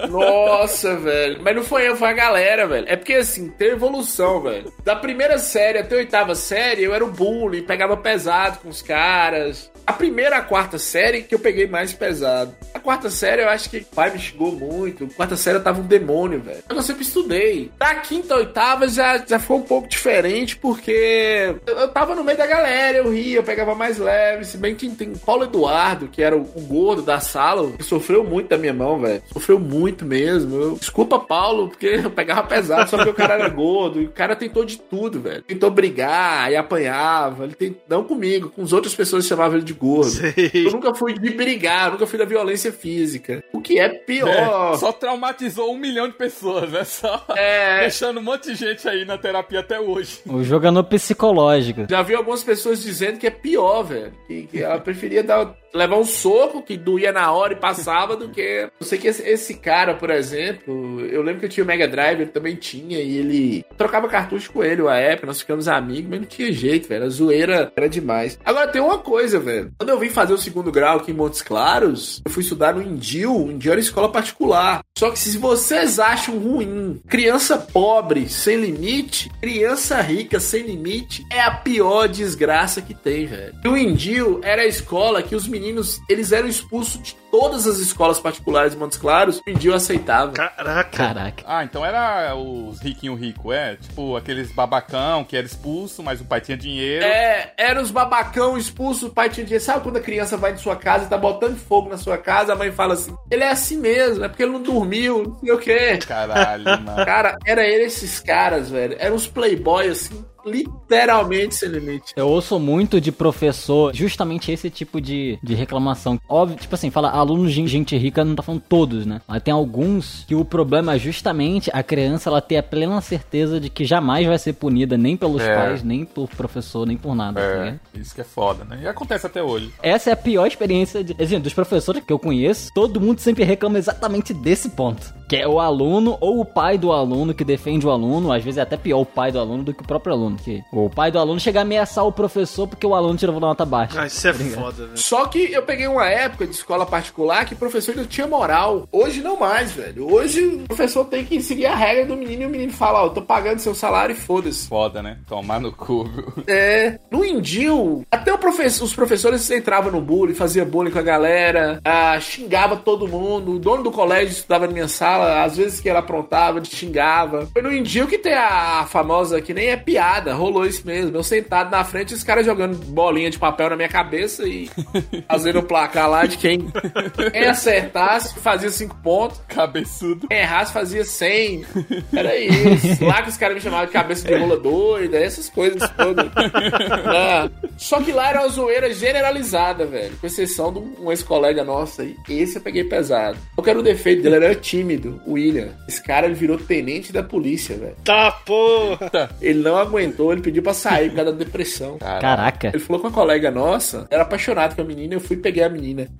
Nossa, velho. Mas não foi eu, foi a galera, velho. É porque, assim, tem evolução, velho. Da primeira série até a oitava série, eu era o bully, pegava pesado com os caras. A primeira a quarta série que eu peguei mais pesado. A quarta série eu acho que o pai me xingou muito. A quarta série eu tava um demônio, velho. Eu sempre estudei. Da quinta oitava já, já foi um pouco diferente, porque eu, eu tava no meio da galera, eu ria, eu pegava mais leve. Se bem que tem Paulo Eduardo, que era o, o gordo da sala, que sofreu muito da minha mão, velho. Sofreu muito mesmo. Eu- desculpa, Paulo, porque eu pegava pesado, só porque o cara era gordo. E o cara tentou de tudo, velho. Tentou brigar e apanhava. Ele tem... Não comigo, com as outras pessoas que chamavam ele de gordo. Sei. Eu nunca fui de brigar, nunca fui da violência física. O que é pior. É, só traumatizou um milhão de pessoas, né? Só É. deixando um monte de gente aí na terapia até hoje. O jogador psicológico. Já vi algumas pessoas dizendo que é pior, velho. Que, que ela preferia dar, levar um soco que doía na hora e passava do que. Eu sei que esse, esse cara, por exemplo, eu lembro que eu tinha o Mega Drive, ele também tinha, e ele trocava cartucho com ele à época, nós ficamos amigos, mas não tinha jeito, velho. A zoeira era demais. Agora tem uma coisa, velho. Quando eu vim fazer o segundo grau aqui em Montes Claros, eu fui estudar no Indil. O Indil era escola particular. Só que se vocês acham ruim criança pobre sem limite, criança rica sem limite, é a pior desgraça que tem, velho. E o Indil era a escola que os meninos, eles eram expulsos de todas as escolas particulares de Montes Claros. O Indil aceitava. Caraca. Caraca. Ah, então era os riquinho rico, é? Tipo, aqueles babacão que era expulso, mas o pai tinha dinheiro. É, era os babacão expulsos, o pai tinha Sabe quando a criança vai de sua casa e tá botando fogo na sua casa, a mãe fala assim, ele é assim mesmo, é porque ele não dormiu, não sei o quê. Caralho, mano. Cara, era ele esses caras, velho. Eram uns playboy, assim, literalmente sem limite. Eu ouço muito de professor justamente esse tipo de, de reclamação. Óbvio, tipo assim, fala alunos de gente rica, não tá falando todos, né? Mas tem alguns que o problema é justamente a criança ela ter a plena certeza de que jamais vai ser punida nem pelos É. pais, nem por professor, nem por nada. tá É, ligado? isso que é foda, né? E acontece até hoje. Essa é a pior experiência de, assim, dos professores que eu conheço. Todo mundo sempre reclama exatamente desse ponto. Que é o aluno ou o pai do aluno que defende o aluno. Às vezes é até pior o pai do aluno do que o próprio aluno. Que o pai do aluno chega a ameaçar o professor porque o aluno tirou nota baixa. Ah, isso é Tá foda, velho. Só que eu peguei uma época de escola particular que o professor ainda tinha moral. Hoje não mais, velho. Hoje o professor tem que seguir a regra do menino e o menino fala, ó, eu tô pagando seu salário e foda-se. Foda, né? Tomar no cu, viu? É, no Indil, até o professor, os professores entravam no bullying, fazia bullying com a galera, ah, xingava todo mundo. O dono do colégio estudava na minha sala, às vezes que ela aprontava, xingava. Foi no Indio que tem a, a famosa, que nem é piada, rolou isso mesmo. Eu sentado na frente, os caras jogando bolinha de papel na minha cabeça e fazendo o placar lá de quem, quem acertasse fazia cinco pontos. Cabeçudo. Quem errasse fazia 100. Era isso. Lá que os caras me chamavam de cabeça de rola doida, essas coisas todas. Ah, Só que lá era uma zoeira generalizada, velho. Com exceção de um ex-colega nosso aí. Esse eu peguei pesado. Eu quero o defeito dele, ele era tímido, o William. Esse cara, ele virou tenente da polícia, velho. Tá, porra! Ele não aguentou, ele pediu pra sair por causa da depressão. Caraca. Ele falou com uma colega nossa, era apaixonado com a menina, eu fui e peguei a menina.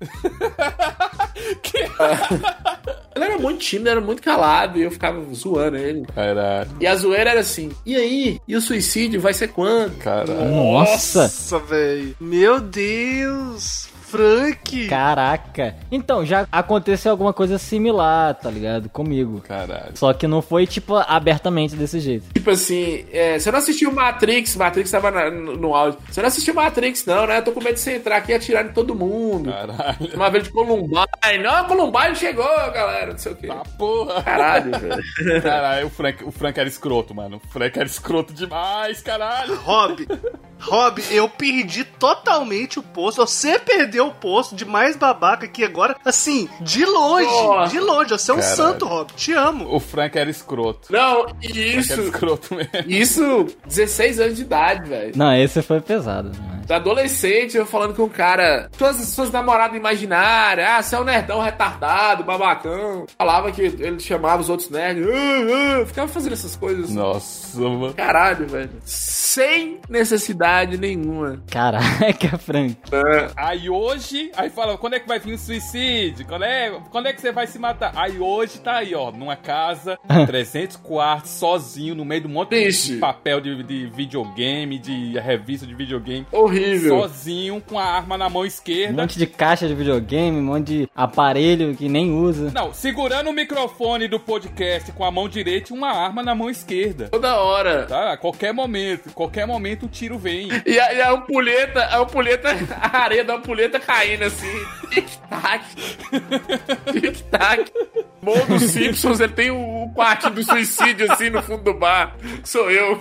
Ele era muito tímido, era muito calado e eu ficava zoando ele. Caralho. E a zoeira era assim: e aí? E o suicídio vai ser quando? Caralho. Nossa. Nossa, velho. Meu Deus. Frank. Caraca. Então, já aconteceu alguma coisa similar, tá ligado? Comigo. Caralho. Só que não foi, tipo, abertamente desse jeito. Tipo assim, é, você não assistiu Matrix, Matrix tava na- no, no áudio. Você não assistiu Matrix, não, né? Eu tô com medo de você entrar aqui e atirar em todo mundo. Caralho. Uma vez de Columbine. Não, Columbine chegou, galera. Não sei o quê. Tá porra. Caralho, velho. Caralho, o Frank, o Frank era escroto, mano. O Frank era escroto demais, caralho. Rob, Rob, eu perdi totalmente o posto. Você perdeu o posto de mais babaca aqui agora. Assim, de longe, Nossa. de longe. Você é um Caralho. santo, Rob. Te amo. O Frank era escroto. Não, O e Frank era isso. escroto mesmo. Isso, 16 anos de idade, velho. Não, esse foi pesado. Né? Adolescente, eu falando com um cara, suas, suas namoradas imaginárias, ah, você é um nerdão retardado, babacão. Falava que ele chamava os outros nerds, ah, ah, ficava fazendo essas coisas. Nossa, mano. Caralho, velho. Sem necessidade nenhuma. Caraca, Frank. Aí hoje, aí fala, quando é que vai vir o suicídio? Quando é, quando é que você vai se matar? Aí hoje tá aí, ó, numa casa, 300 quartos, sozinho, no meio de um monte Triste. de papel de, de videogame, de revista de videogame. Horrível. Sozinho, com a arma na mão Um esquerda. monte de caixa de videogame, um monte de aparelho que nem usa. Não, segurando o microfone do podcast com a mão direita e uma arma na mão esquerda. Toda hora. Tá? A qualquer momento, qualquer momento o tiro vem. E a, e a ampulheta, a ampulheta, a areia da ampulheta caindo assim. Tic-tac. Tic-tac. Mo dos Simpsons, ele tem o, o quartinho do suicídio assim no fundo do bar. Sou eu.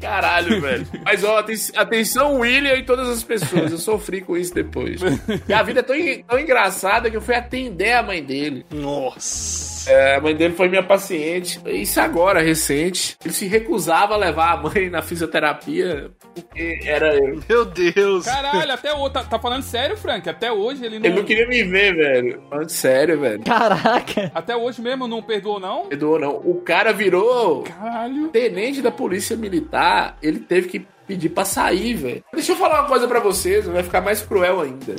Caralho, velho. Mas ó, aten- atenção, William e todas as pessoas. Eu sofri com isso depois. E a vida é tão, tão engraçada que eu fui atender a mãe dele. Nossa. É, a mãe dele foi minha paciente. Isso agora, recente. Ele se recusava a levar a mãe na fisioterapia porque era eu. Meu Deus. Caralho, até hoje. Tá, tá falando sério, Frank? Até hoje ele não. Ele não queria me ver, velho. Falando sério, velho. Caraca. Até hoje mesmo não perdoou, não? Perdoou, não. O cara virou Caralho. tenente da polícia militar. Ele teve que pedir pra sair, velho. Deixa eu falar uma coisa pra vocês, vai ficar mais cruel ainda.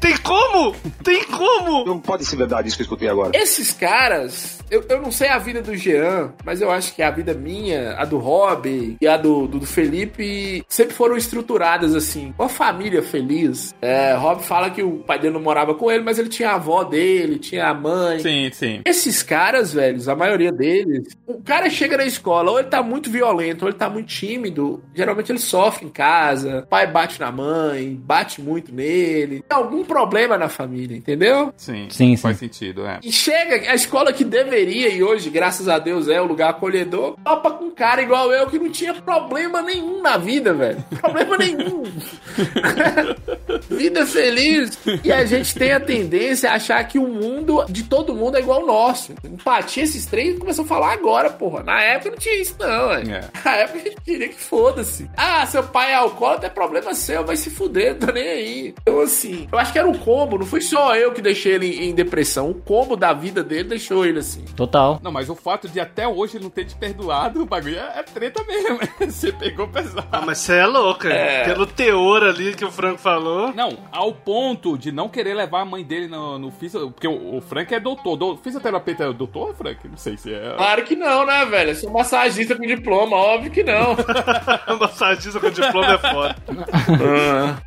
Tem como? Tem como? Não pode ser verdade isso que eu escutei agora. Esses caras, eu, eu não sei a vida do Jean, mas eu acho que a vida minha, a do Rob e a do, do, do Felipe sempre foram estruturadas assim. Uma família feliz. É, Rob fala que o pai dele não morava com ele, mas ele tinha a avó dele, tinha a mãe. Sim, sim. Esses caras, velhos, a maioria deles, o cara chega na escola, ou ele tá muito violento, ou ele tá muito tímido. Geralmente ele sofre em casa, o pai bate na mãe, bate muito nele. Algum problema na família, entendeu? Sim. Sim, Faz sim. sentido, é. E chega, a escola que deveria, e hoje, graças a Deus, é o lugar acolhedor, topa com um cara igual eu que não tinha problema nenhum na vida, velho. Problema nenhum. vida feliz. E a gente tem a tendência a achar que o mundo de todo mundo é igual ao nosso. Empatia, esses três começou a falar agora, porra. Na época não tinha isso, não, velho. É. Na época a gente queria que foda-se. Ah, seu pai é alcoólatra, é problema seu, vai se fuder, não tô nem aí. Então, assim, eu acho que era um combo, não foi só eu que deixei ele em, em depressão. O combo da vida dele deixou ele assim. Total. Não, mas o fato de até hoje ele não ter te perdoado, o bagulho é, é treta mesmo. Você pegou pesado. Ah, mas você é louca. É. Pelo teor ali que o Franco falou. Não, ao ponto de não querer levar a mãe dele no, no fisio... Porque o, o Frank é doutor. Do, fisioterapeuta é doutor, Frank? Não sei se é. Claro que não, né, velho? Eu sou massagista com diploma, óbvio que não. Massagista com diploma é foda.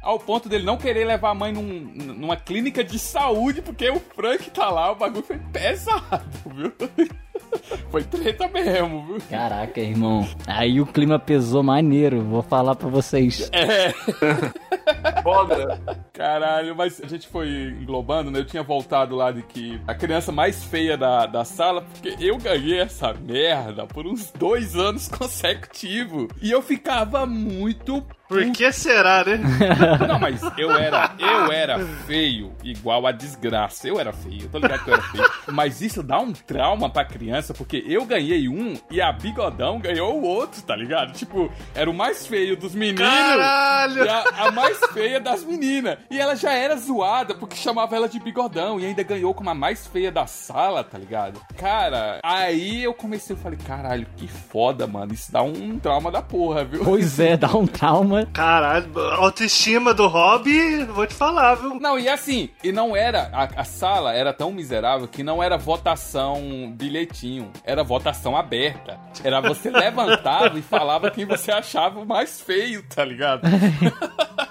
Ao ponto dele não querer levar a mãe num- numa clínica de saúde, porque o Frank tá lá, o bagulho foi pesado, viu? Foi treta mesmo, viu? Caraca, irmão. Aí o clima pesou maneiro, vou falar pra vocês. É. Foda. Caralho, mas a gente foi englobando, né? Eu tinha voltado lá de que a criança mais feia da, da sala, porque eu ganhei essa merda por uns dois anos consecutivos. E eu ficava muito Por que será, né? Não, mas eu era, eu era feio, igual a desgraça. Eu era feio, tô ligado que eu era feio. Mas isso dá um trauma pra criança, porque eu ganhei um e a bigodão ganhou o outro, tá ligado? Tipo, era o mais feio dos meninos Caralho! e a, a mais feia das meninas. E ela já era zoada porque chamava ela de bigodão e ainda ganhou como a mais feia da sala, tá ligado? Cara, aí eu comecei, eu falei, caralho, que foda, mano. Isso dá um trauma da porra, viu? Pois é, dá um trauma. Caralho, a autoestima do Hobby, vou te falar, viu? Não, e assim, e não era. A, a sala era tão miserável que não era votação bilhetinho, era votação aberta. Era você levantava e falava quem você achava o mais feio, tá ligado?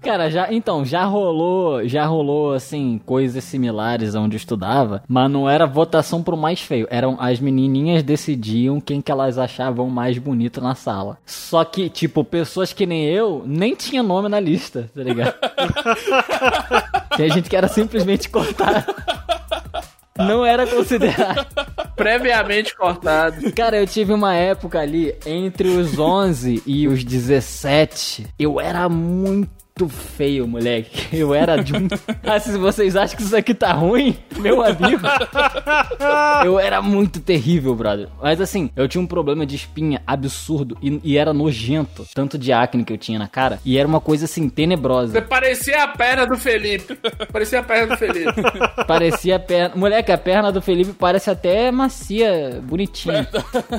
Cara, já então, já rolou, já rolou assim coisas similares onde eu estudava, mas não era votação pro mais feio, eram as menininhas decidiam quem que elas achavam mais bonito na sala. Só que, tipo, pessoas que nem eu nem tinha nome na lista, tá ligado? Tem gente que era simplesmente cortada. Não era considerado. Previamente cortado. Cara, eu tive uma época ali entre os 11 e os 17. Eu era muito feio, moleque. Eu era de um. Ah, se vocês acham que isso aqui tá ruim, meu amigo. Eu era muito terrível, brother. Mas assim, eu tinha um problema de espinha absurdo e, e era nojento. Tanto de acne que eu tinha na cara. E era uma coisa assim, tenebrosa. Você parecia a perna do Felipe. Parecia a perna do Felipe. Parecia a perna. Moleque, a perna do Felipe parece até macia, bonitinha.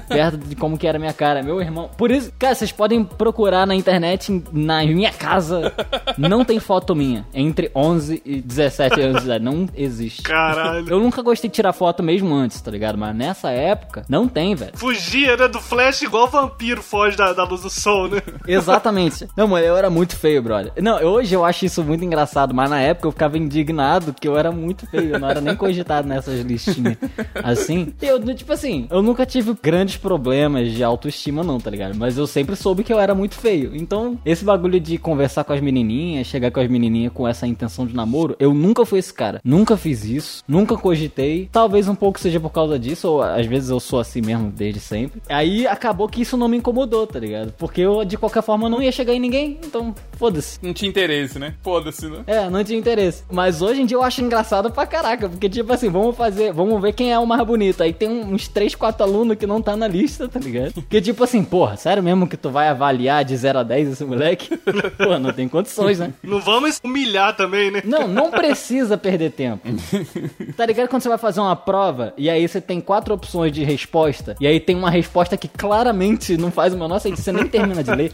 Perto de como que era a minha cara. Meu irmão. Por isso, cara, vocês podem procurar na internet, na minha casa. Não tem foto minha. Entre 11 e 17 anos de idade. Não existe. Caralho. Eu nunca gostei de tirar foto mesmo antes, tá ligado? Mas nessa época, não tem, velho. Fugia, né? Do Flash igual vampiro foge da, da luz do sol, né? Exatamente. Não, mano, eu era muito feio, brother. Não, hoje eu acho isso muito engraçado, mas na época eu ficava indignado que eu era muito feio. Eu não era nem cogitado nessas listinhas. Assim. Eu, tipo assim, eu nunca tive grandes problemas de autoestima, não, tá ligado? Mas eu sempre soube que eu era muito feio. Então, esse bagulho de conversar com as menininhas, chegar com as menininhas com essa intenção de namoro, eu nunca fui esse cara. Nunca fiz isso. Nunca cogitei. Talvez um pouco seja por causa disso, ou às vezes eu sou assim mesmo desde sempre. Aí acabou que isso não me incomodou, tá ligado? Porque eu, de qualquer forma, não ia chegar em ninguém. Então, foda-se. Não tinha interesse, né? Foda-se, né? É, não tinha interesse. Mas hoje em dia eu acho engraçado pra caraca. Porque, tipo assim, vamos fazer, vamos ver quem é o mais bonito. Aí tem uns 3, 4 alunos que não tá na lista, tá ligado? Porque, tipo assim, porra, sério mesmo que tu vai avaliar de 0 a 10 esse moleque? Pô, não tem condições, né? Não vamos humilhar também, né? Não, não precisa perder tempo. tá ligado quando você vai fazer uma prova e aí você tem quatro opções de resposta e aí tem uma resposta que claramente não faz o menor sentido, você nem termina de ler?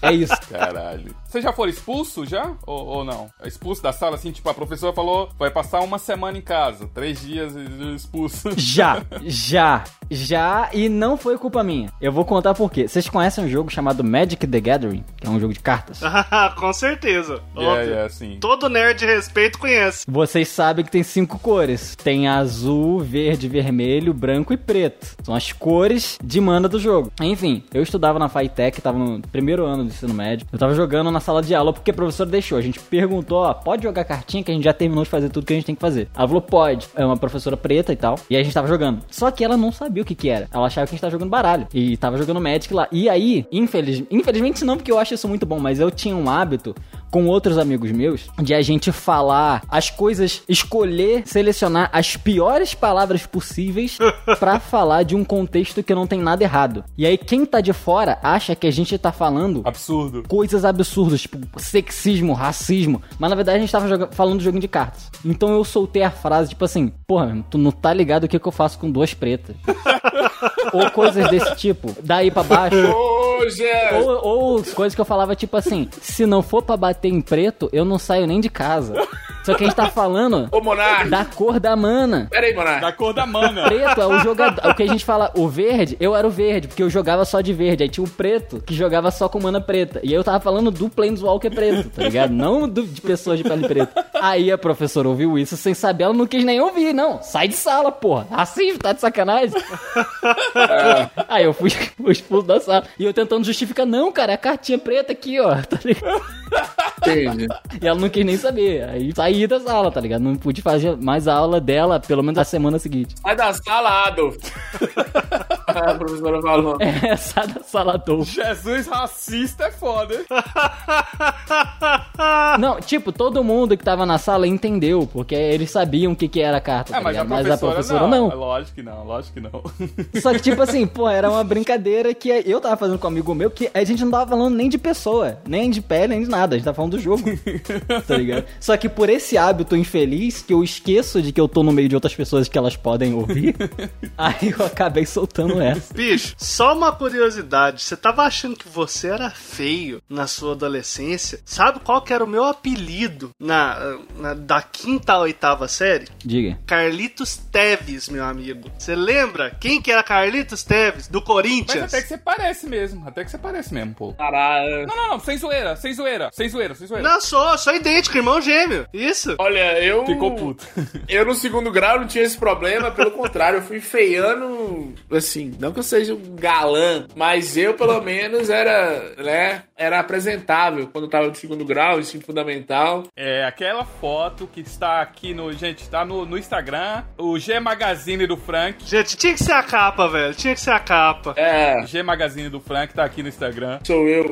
É isso. Caralho. Você já foi expulso já? Ou, ou não? Expulso da sala, assim, tipo, a professora falou, vai passar uma semana em casa, três dias expulso. Já, já, já, e não foi culpa minha. Eu vou contar por quê. Vocês conhecem um jogo chamado Magic the Gathering, que é um jogo de cartas? Com certeza. Yeah, yeah, sim. Todo nerd de respeito conhece. Vocês sabem que tem cinco cores. Tem azul, verde, vermelho, branco e preto. São as cores de mana do jogo. Enfim, eu estudava na Fitec, tava no primeiro ano do ensino médio. Eu tava jogando na sala de aula porque a professora deixou. A gente perguntou, ó, pode jogar cartinha que a gente já terminou de fazer tudo que a gente tem que fazer. Ela falou, pode. É uma professora preta e tal. E a gente tava jogando. Só que ela não sabia o que que era. Ela achava que a gente tava jogando baralho. E tava jogando Magic lá. E aí, infeliz... infelizmente não, porque eu acho isso muito bom, mas eu tinha um hábito com outros amigos meus de a gente falar as coisas, escolher, selecionar as piores palavras possíveis pra falar de um contexto que não tem nada errado. E aí quem tá de fora acha que a gente tá falando Absurdo. coisas absurdas, tipo sexismo, racismo, mas na verdade a gente tava falando de jogo de cartas. Então eu soltei a frase tipo assim: "Porra, tu não tá ligado o que que eu faço com duas pretas?" ou coisas desse tipo. Daí pra baixo. Ou, ou coisas que eu falava, tipo assim, se não for pra bater em preto, eu não saio nem de casa. Só que a gente tá falando Ô, Monark. da cor da mana. Pera aí, Monark. Da cor da mana. Preto é o jogador. O que a gente fala, o verde, eu era o verde, porque eu jogava só de verde. Aí tinha o preto, que jogava só com mana preta. E aí eu tava falando do Planeswalker preto, tá ligado? Não do- de pessoas de pele preta. Aí a professora ouviu isso sem saber, ela não quis nem ouvir, não. Sai de sala, porra. Assim, tá de sacanagem? Aí eu fui, fui expulso da sala. E eu tentando justificar, não, cara, é a cartinha preta aqui, ó. Tá ligado? Entendi. E ela não quis nem saber. Aí saí da sala, tá ligado? Não pude fazer mais a aula dela, pelo menos a semana seguinte. Sai da sala, Adolf. a professora falou. É, sai da sala, Adolf. Jesus racista é foda, hein? Não, tipo, todo mundo que tava na sala entendeu, porque eles sabiam o que, que era a carta, tá É, mas a, ligado? professora não. Lógico que não, lógico que não. Só que, tipo assim, pô, era uma brincadeira que eu tava fazendo com um amigo meu, que a gente não tava falando nem de pessoa, nem de pele, nem de nada. A gente tava falando do jogo. tá ligado? Só que por esse hábito infeliz, que eu esqueço de que eu tô no meio de outras pessoas que elas podem ouvir, aí eu acabei soltando essa. Bicho, só uma curiosidade. Você tava achando que você era feio na sua adolescência? Sabe qual que era o meu apelido na, na- da quinta a oitava série? Diga. Carlitos Teves, meu amigo. Você lembra quem que era Carlitos Teves? Do Mas Corinthians? até que você parece mesmo, até que você parece mesmo, pô. Caralho. Não, não, não, sem zoeira, sem zoeira, sem zoeira, sem zoeira. Não, sou, sou idêntico, irmão gêmeo. Isso. Olha, eu. Ficou puto. Eu no segundo grau não tinha esse problema, pelo contrário, eu fui feiando, assim, não que eu seja um galã, mas eu pelo menos era, né, era apresentável quando eu tava no segundo grau, ensino fundamental. É aquela foto que está aqui no. Gente, tá no, no Instagram. O G Magazine do Frank. Gente, tinha que ser a capa, velho. Tinha que ser a capa. É, G Magazine do Frank tá aqui no Instagram. sou eu.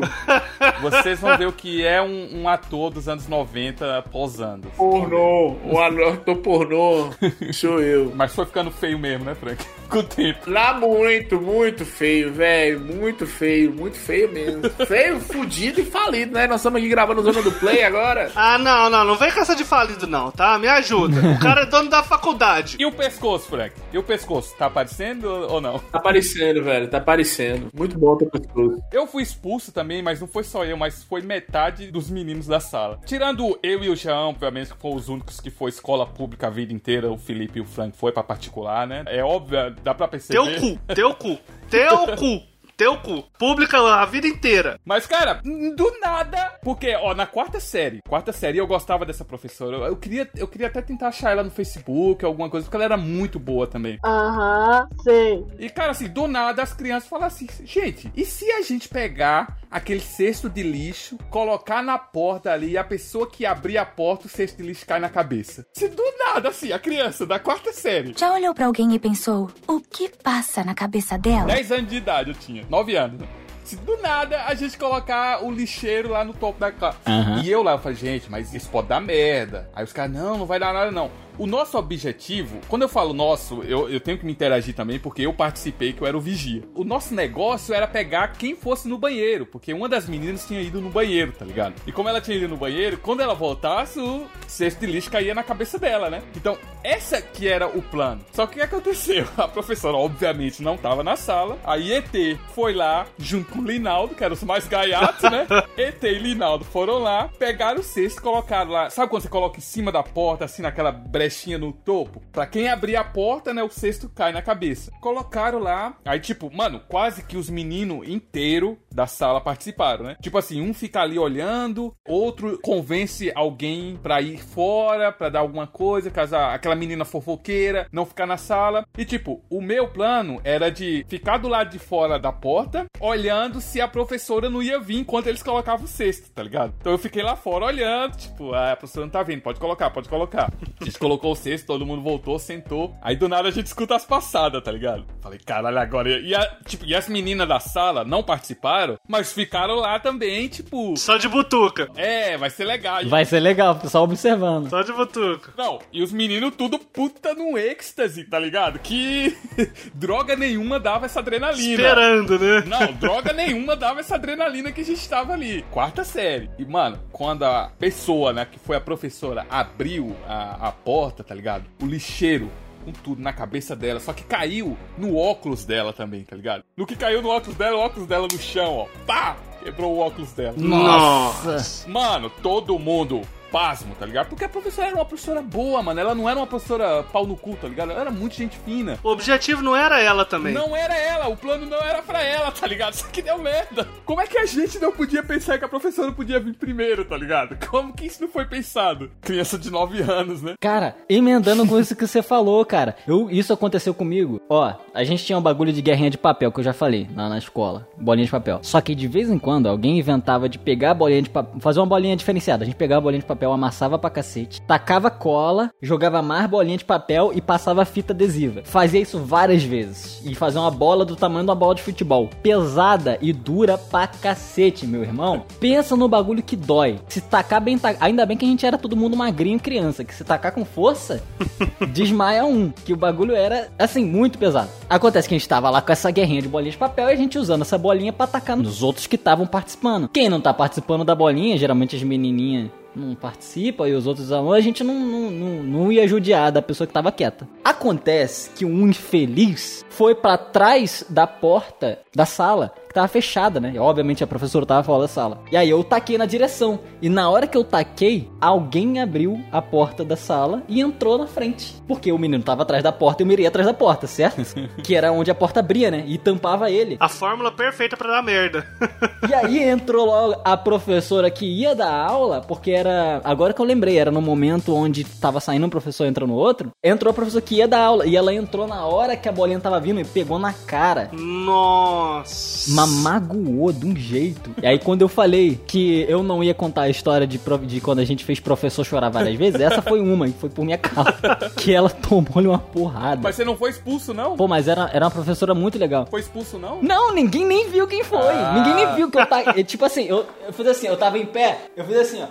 Vocês vão ver o que é um, um ator dos anos 90 posando. Pornô, o ator pornô, sou eu. Mas foi ficando feio mesmo, né, Frank? Com o tempo. Lá muito, muito feio, velho. Muito feio, muito feio mesmo. Feio, fudido e falido, né? Nós estamos aqui gravando Zona do Play agora. Ah, não, não, não vem com essa de falido, não, tá? Me ajuda. O cara é dono da faculdade. E o pescoço, Frank? E o pescoço? Tá aparecendo ou não? Tá aparecendo, velho, tá aparecendo. Muito bom ter pescoço. Eu fui expulso também, mas não foi só eu, mas foi metade dos meninos da sala. Tirando eu e o Jean, obviamente, que foram os únicos que foi escola pública a vida inteira, o Felipe e o Frank foi pra particular, né? É óbvio, dá pra perceber. Teu cu, teu cu, teu cu, teu cu. Pública a vida inteira. Mas, cara, do nada. Porque, ó, na quarta série, quarta série, eu gostava dessa professora. Eu, eu queria, eu queria até tentar achar ela no Facebook, alguma coisa, porque ela era muito boa também. Aham, sei. E, cara, assim, do nada as crianças falam assim: gente, e se a gente pegar aquele cesto de lixo, colocar na porta ali e a pessoa que abrir a porta, o cesto de lixo cai na cabeça? Se do nada, assim, a criança da quarta série. Já olhou pra alguém e pensou, o que passa na cabeça dela? 10 anos de idade eu tinha, 9 anos. né? Se do nada a gente colocar o lixeiro lá no topo da casa. Aham. E eu lá, eu falei, gente, mas isso pode dar merda. Aí os caras, não, não vai dar nada não. O nosso objetivo, quando eu falo nosso, eu, eu tenho que me interagir também, porque eu participei que eu era o vigia. O nosso negócio era pegar quem fosse no banheiro, porque uma das meninas tinha ido no banheiro, tá ligado? E como ela tinha ido no banheiro, quando ela voltasse, o cesto de lixo caía na cabeça dela, né? Então, essa que era o plano. Só que o que aconteceu? A professora, obviamente, não tava na sala. Aí ET foi lá, junto com o Linaldo, que eram os mais gaiatos, né? ET e Linaldo foram lá, pegaram o cesto e colocaram lá. Sabe quando você coloca em cima da porta, assim, naquela brechinha no topo? Pra quem abrir a porta, né, o cesto cai na cabeça. Colocaram lá. Aí, tipo, mano, quase que os meninos inteiros da sala participaram, né? Tipo assim, um fica ali olhando, outro convence alguém pra ir fora, pra dar alguma coisa, caso a- aquela menina fofoqueira não ficar na sala. E tipo, o meu plano era de ficar do lado de fora da porta, olhando se a professora não ia vir enquanto eles colocavam o cesto, tá ligado? Então eu fiquei lá fora olhando, tipo, ah, a professora não tá vindo, pode colocar, pode colocar. A gente colocou o cesto, todo mundo voltou, sentou. Aí do nada a gente escuta as passadas, tá ligado? Falei, caralho, agora. E, a- tipo, e as meninas da sala não participaram, mas ficaram lá também, tipo. Só de butuca. É, vai ser legal. Vai ser legal, só observando. Só de butuca. Não, e os meninos tudo puta no êxtase, tá ligado? Que droga nenhuma dava essa adrenalina. Esperando, né? Não, droga nenhuma dava essa adrenalina que a gente tava ali. Quarta série. E, mano, quando a pessoa, né, que foi a professora, abriu a, a porta, tá ligado? O lixeiro com tudo na cabeça dela, só que caiu no óculos dela também, tá ligado? No que caiu no óculos dela, o óculos dela no chão, ó. Pá! Quebrou o óculos dela. Nossa. Mano, todo mundo pasmo, tá ligado? Porque a professora era uma professora boa, mano. Ela não era uma professora pau no cu, tá ligado? Ela era muito gente fina. O objetivo não era ela também. Não era ela, o plano não era pra ela, tá ligado? Isso que deu merda. Como é que a gente não podia pensar que a professora podia vir primeiro, tá ligado? Como que isso não foi pensado? Criança de 9 anos, né? Cara, emendando com isso que você falou, cara. Eu, isso aconteceu comigo. Ó, a gente tinha um bagulho de guerrinha de papel, que eu já falei, lá na escola. Bolinha de papel. Só que de vez em quando alguém inventava de pegar a bolinha de papel, fazer uma bolinha diferenciada. A gente pegava a bolinha de papel, amassava pra cacete, tacava cola, jogava mais bolinha de papel e passava fita adesiva. Fazia isso várias vezes. E fazia uma bola do tamanho de uma bola de futebol. Pesada e dura pra cacete, meu irmão. Pensa no bagulho que dói. Se tacar bem, ta... ainda bem que a gente era todo mundo magrinho criança, que se tacar com força, desmaia um. Que o bagulho era, assim, muito pesado. Acontece que a gente tava lá com essa guerrinha de bolinha de papel e a gente usando essa bolinha pra atacar nos outros que estavam participando. Quem não tá participando da bolinha, geralmente as menininhas não participa e os outros alunos, a gente não, não, não, não ia judiar da pessoa que tava quieta. Acontece que um infeliz foi para trás da porta da sala, que tava fechada, né? E, obviamente a professora tava fora da sala. E aí eu taquei na direção. E na hora que eu taquei, alguém abriu a porta da sala e entrou na frente. Porque o menino tava atrás da porta e eu mirei atrás da porta, certo? que era onde a porta abria, né? E tampava ele. A fórmula perfeita para dar merda. e aí entrou logo a professora que ia dar aula, porque era. Agora que eu lembrei, era no momento onde tava saindo um professor e entrando outro. Entrou a professora que ia dar aula. E ela entrou na hora que a bolinha tava vindo e pegou na cara. Nossa. Mas magoou de um jeito. E aí, quando eu falei que eu não ia contar a história de, de quando a gente fez professor chorar várias vezes, essa foi uma, e foi por minha causa. que ela tomou-lhe uma porrada. Mas você não foi expulso, não? Pô, mas era, era uma professora muito legal. Foi expulso, não? Não, ninguém nem viu quem foi. Ah. Ninguém nem viu que eu tava. tipo assim, eu, eu fiz assim, eu tava em pé, eu fiz assim, ó.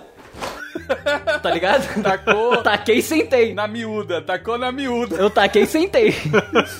Tá ligado? Tacou. Taquei e sentei. Na miúda, tacou na miúda. Eu taquei e sentei.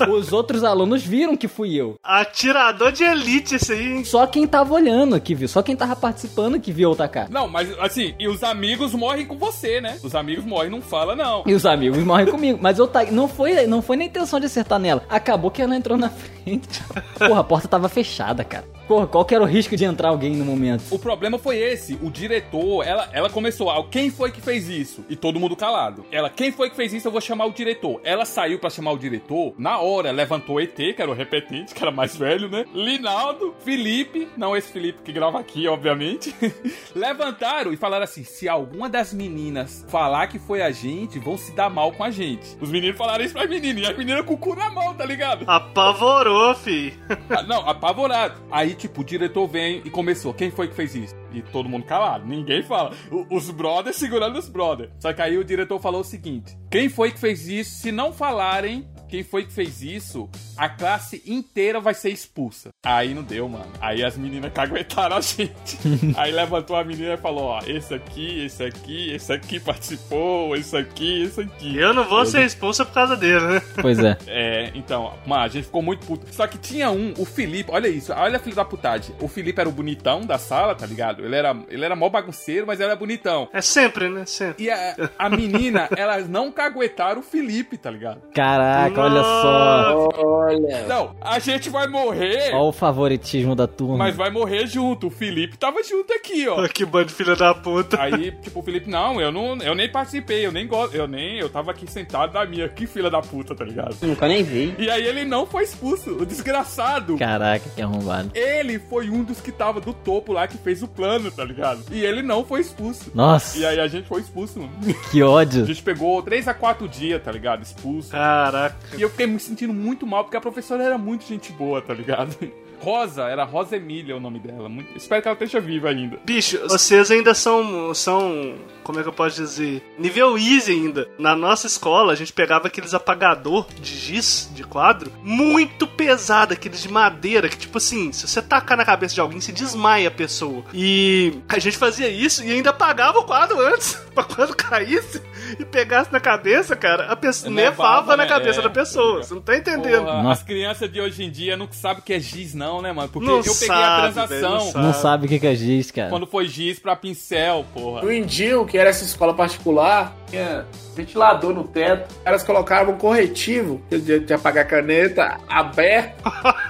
Os outros alunos viram que fui eu. Atirador de elite esse aí, hein? Só quem tava olhando que viu. Só quem tava participando que viu eu tacar. Não, mas assim, e os amigos morrem com você, né? Os amigos morrem, não fala, não. E os amigos morrem comigo. Mas eu taquei. Não foi, não foi na intenção de acertar nela. Acabou que ela entrou na frente. Porra, a porta tava fechada, cara. Porra, qual que era o risco de entrar alguém no momento? O problema foi esse. O diretor, ela, ela começou a. Quem foi que fez isso? E todo mundo calado. Ela, quem foi que fez isso? Eu vou chamar o diretor. Ela saiu para chamar o diretor. Na hora, levantou o ET, que era o repetente, que era mais velho, né? Linaldo, Felipe, não esse Felipe que grava aqui, obviamente. Levantaram e falaram assim: se alguma das meninas falar que foi a gente, vão se dar mal com a gente. Os meninos falaram isso pra menina. E a menina com o cu na mão, tá ligado? Apavorou, fi. Ah, não, apavorado. Aí, tipo, o diretor vem e começou. Quem foi que fez isso? E todo mundo calado. Ninguém fala. O, os brothers segurando os brothers. Só que aí o diretor falou o seguinte: quem foi que fez isso? Se não falarem quem foi que fez isso, a classe inteira vai ser expulsa. Aí não deu, mano. Aí as meninas caguetaram a gente. Aí levantou a menina e falou: Ó, esse aqui, esse aqui, esse aqui participou, esse aqui, esse aqui. Eu não vou Eu ser expulsa por causa dele, né? Pois é. É, então, mano, a gente ficou muito puto. Só que tinha um, o Felipe, olha isso, olha a filha da putagem. O Felipe era o bonitão da sala, tá ligado? Ele era, ele era mó bagunceiro, mas ele era bonitão. É sempre, né? Sempre. E a, a menina, elas não caguetaram o Felipe, tá ligado? Caraca, olha só. Olha. Não, a gente vai morrer. Olha o favoritismo da turma. Mas vai morrer junto. O Felipe tava junto aqui, ó. que bando de filha da puta. Aí, tipo, o Felipe, não, eu não, eu nem participei, eu nem gosto, eu nem, eu tava aqui sentado na minha, que filha da puta, tá ligado? Nunca nem vi. E aí ele não foi expulso, o desgraçado. Caraca, que arrombado. Ele foi um dos que tava do topo lá, que fez o plano, tá ligado? E ele não foi expulso. Nossa. E aí a gente foi expulso, mano. Que ódio. A gente pegou 3 a 4 dias, tá ligado? Expulso. Caraca. E eu fiquei me sentindo muito mal, porque a professora era muito gente boa, tá ligado? Rosa, era Rosa Emília o nome dela. Muito... Espero que ela esteja viva ainda. Bicho, vocês ainda são. são. Como é que eu posso dizer? Nível easy ainda. Na nossa escola, a gente pegava aqueles apagador de giz, de quadro, muito pesado, aqueles de madeira, que tipo assim, se você tacar na cabeça de alguém, se desmaia a pessoa. E a gente fazia isso e ainda apagava o quadro antes, pra quando caísse e pegasse na cabeça, cara, a pessoa nevava, na né? cabeça É. da pessoa. Você não tá entendendo. Porra, as crianças de hoje em dia não sabem o que é giz, não, né, mano? Porque Não eu peguei sabe, a transação não Não sabe o que é giz, cara. quando foi giz pra pincel, porra. No Indil, que era essa escola particular, tinha ventilador no teto. Elas colocavam um corretivo de, de apagar caneta aberto,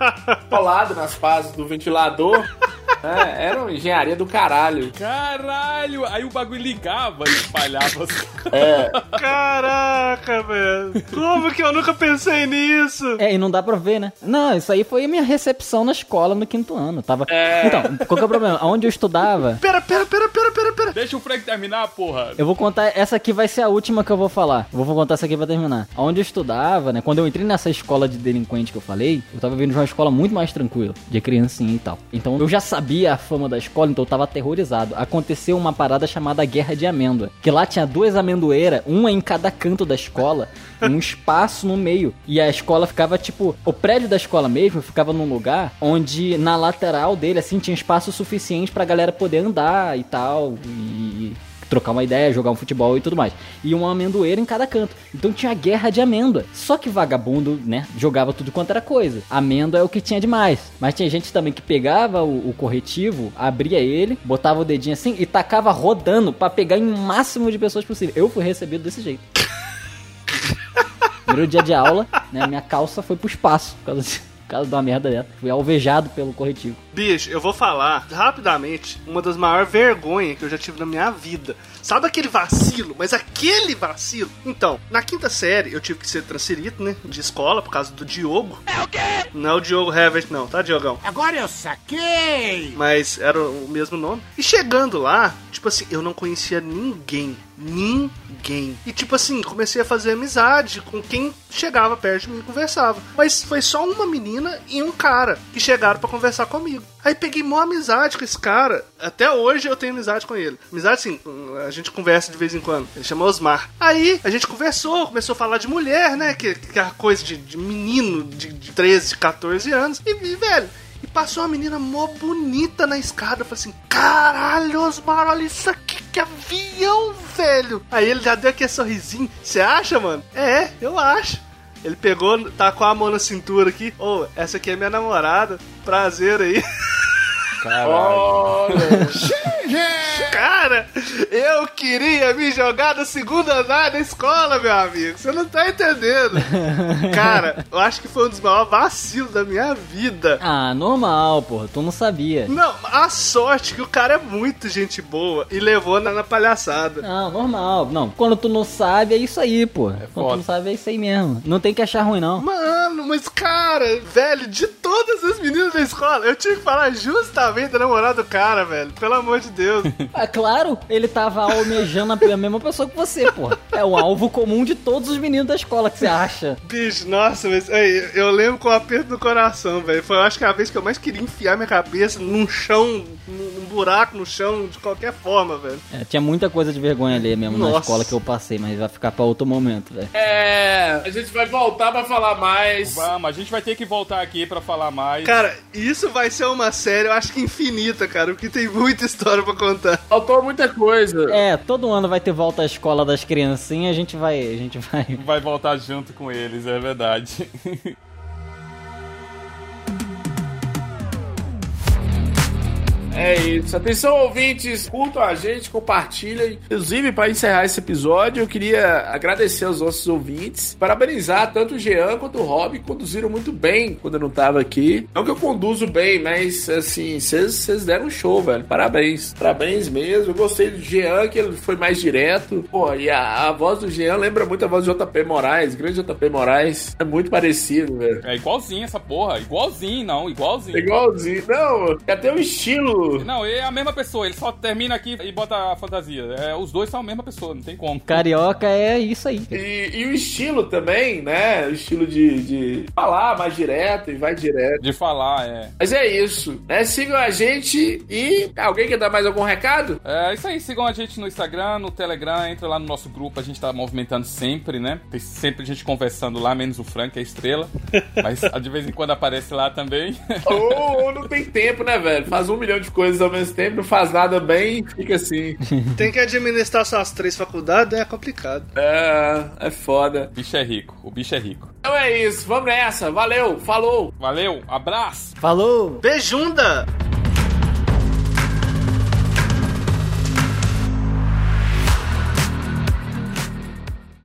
colado nas fases do ventilador. É, era uma engenharia do caralho. Caralho! Aí o bagulho ligava e espalhava as É. Caraca, velho. Como que eu nunca pensei nisso? É, e não dá pra ver, né? Não, isso aí foi a minha recepção na escola no quinto ano. Tava... É. Então, qual que é o problema? Onde eu estudava, Pera, pera, pera, pera, pera, pera. Deixa o Frank terminar, porra. eu vou contar, essa aqui vai ser a última que eu vou falar. Eu vou contar essa aqui pra terminar. Onde eu estudava, né? Quando eu entrei nessa escola de delinquente que eu falei, eu tava vindo de uma escola muito mais tranquila, de criancinha e tal. Então eu já sabia a fama da escola, então eu tava aterrorizado. Aconteceu uma parada chamada Guerra de Amêndoa. Que lá tinha duas amendoeiras, uma em cada canto da escola, um espaço no meio. E a escola ficava tipo. O prédio da escola mesmo ficava num lugar onde na lateral dele, assim, tinha espaço suficiente pra galera poder andar e tal. E trocar uma ideia, jogar um futebol e tudo mais. E uma amendoeira em cada canto. Então tinha guerra de amêndoa. Só que vagabundo, né, jogava tudo quanto era coisa. Amêndoa é o que tinha demais. Mas tinha gente também que pegava o, o corretivo, abria ele, botava o dedinho assim e tacava rodando pra pegar em máximo de pessoas possível. Eu fui recebido desse jeito. Primeiro dia de aula, né, minha calça foi pro espaço por causa, por causa de uma merda dela. Fui alvejado pelo corretivo. Bicho, eu vou falar rapidamente uma das maiores vergonhas que eu já tive na minha vida. Sabe aquele vacilo? Mas aquele vacilo? Então, na quinta série eu tive que ser transferido, né? De escola por causa do Diogo. É o quê? Não é o Diogo Herbert, não, tá, Diogão? Agora eu saquei! Mas era o mesmo nome. E chegando lá, tipo assim, eu não conhecia ninguém. Ninguém. E tipo assim, comecei a fazer amizade com quem chegava perto de mim e conversava. Mas foi só uma menina e um cara que chegaram para conversar comigo. Aí peguei mó amizade com esse cara. Até hoje eu tenho amizade com ele. Amizade assim, a gente conversa de vez em quando. Ele chama Osmar. Aí a gente conversou, começou a falar de mulher, né? Que, que é coisa de, de menino de, de 13, 14 anos. E, e, velho, passou uma menina mó bonita na escada. Eu falei assim: caralho, Osmar, olha isso aqui, que avião, velho. Aí ele já deu aquele sorrisinho. Você acha, mano? É, eu acho. Ele pegou, tacou a mão na cintura aqui. Ô, oh, essa aqui é minha namorada. Prazer aí. Caralho. Cara, eu queria me jogar no segundo andar da escola, meu amigo. Você não tá entendendo. Cara, eu acho que foi um dos maiores vacilos da minha vida. Ah, normal, porra. Tu não sabia. Não, a sorte que o cara é muito gente boa e levou na, na palhaçada. Não, normal. Não, quando tu não sabe, é isso aí, porra. É quando tu não sabe, é isso aí mesmo. Não tem que achar ruim, não. Mano, mas cara, velho, de todas as meninas da escola, eu tinha que falar justamente da namorada do cara, velho. Pelo amor de Deus. É claro, ele tava almejando a mesma pessoa que você, porra. É o alvo comum de todos os meninos da escola que você acha. Bicho, nossa, mas aí, eu lembro com o aperto no coração, velho. Foi, eu acho que a vez que eu mais queria enfiar minha cabeça num chão, num, num buraco no chão, de qualquer forma, velho. É, tinha muita coisa de vergonha ali mesmo na Nossa. escola que eu passei, mas vai ficar pra outro momento, velho. É, a gente vai voltar pra falar mais. Vamos, a gente vai ter que voltar aqui pra falar mais. Cara, isso vai ser uma série, eu acho que infinita, cara, porque tem muita história pra contar. Faltou muita coisa. É, todo ano vai ter volta à escola das criancinhas, a gente vai, a gente vai. Vai voltar junto com eles, é verdade. É isso. Atenção, ouvintes. Curtam a gente, compartilhem. Inclusive, para encerrar esse episódio, eu queria agradecer aos nossos ouvintes. Parabenizar tanto o Jean quanto o Rob. Conduziram muito bem quando eu não tava aqui. Não que eu conduzo bem, mas assim, vocês deram um show, velho. Parabéns. Parabéns mesmo. Eu gostei do Jean, que ele foi mais direto. Pô, e a, a voz do Jean lembra muito a voz do JP Moraes. Grande JP Moraes. É muito parecido, velho. É igualzinho essa porra. Igualzinho, não. Igualzinho. Igualzinho. Não, até o estilo. Não, é a mesma pessoa. Ele só termina aqui e bota a fantasia. É, os dois são a mesma pessoa, não tem como. Carioca é isso aí. E, e o estilo também, né? O estilo de, de falar mais direto e vai direto. De falar, é. Mas é isso, né? Sigam a gente e alguém quer dar mais algum recado? É isso aí, sigam a gente no Instagram, no Telegram, entra lá no nosso grupo, a gente tá movimentando sempre, né? Tem sempre gente conversando lá, menos o Frank, a estrela. Mas de vez em quando aparece lá também. ou, ou não tem tempo, né, velho? Faz um milhão de coisas ao mesmo tempo, não faz nada bem, fica assim. Tem que administrar suas três faculdades, é complicado. É, é foda. O bicho é rico, o bicho é rico. Então é isso, vamos nessa. Valeu, falou. Valeu, abraço. Falou. Beijunda!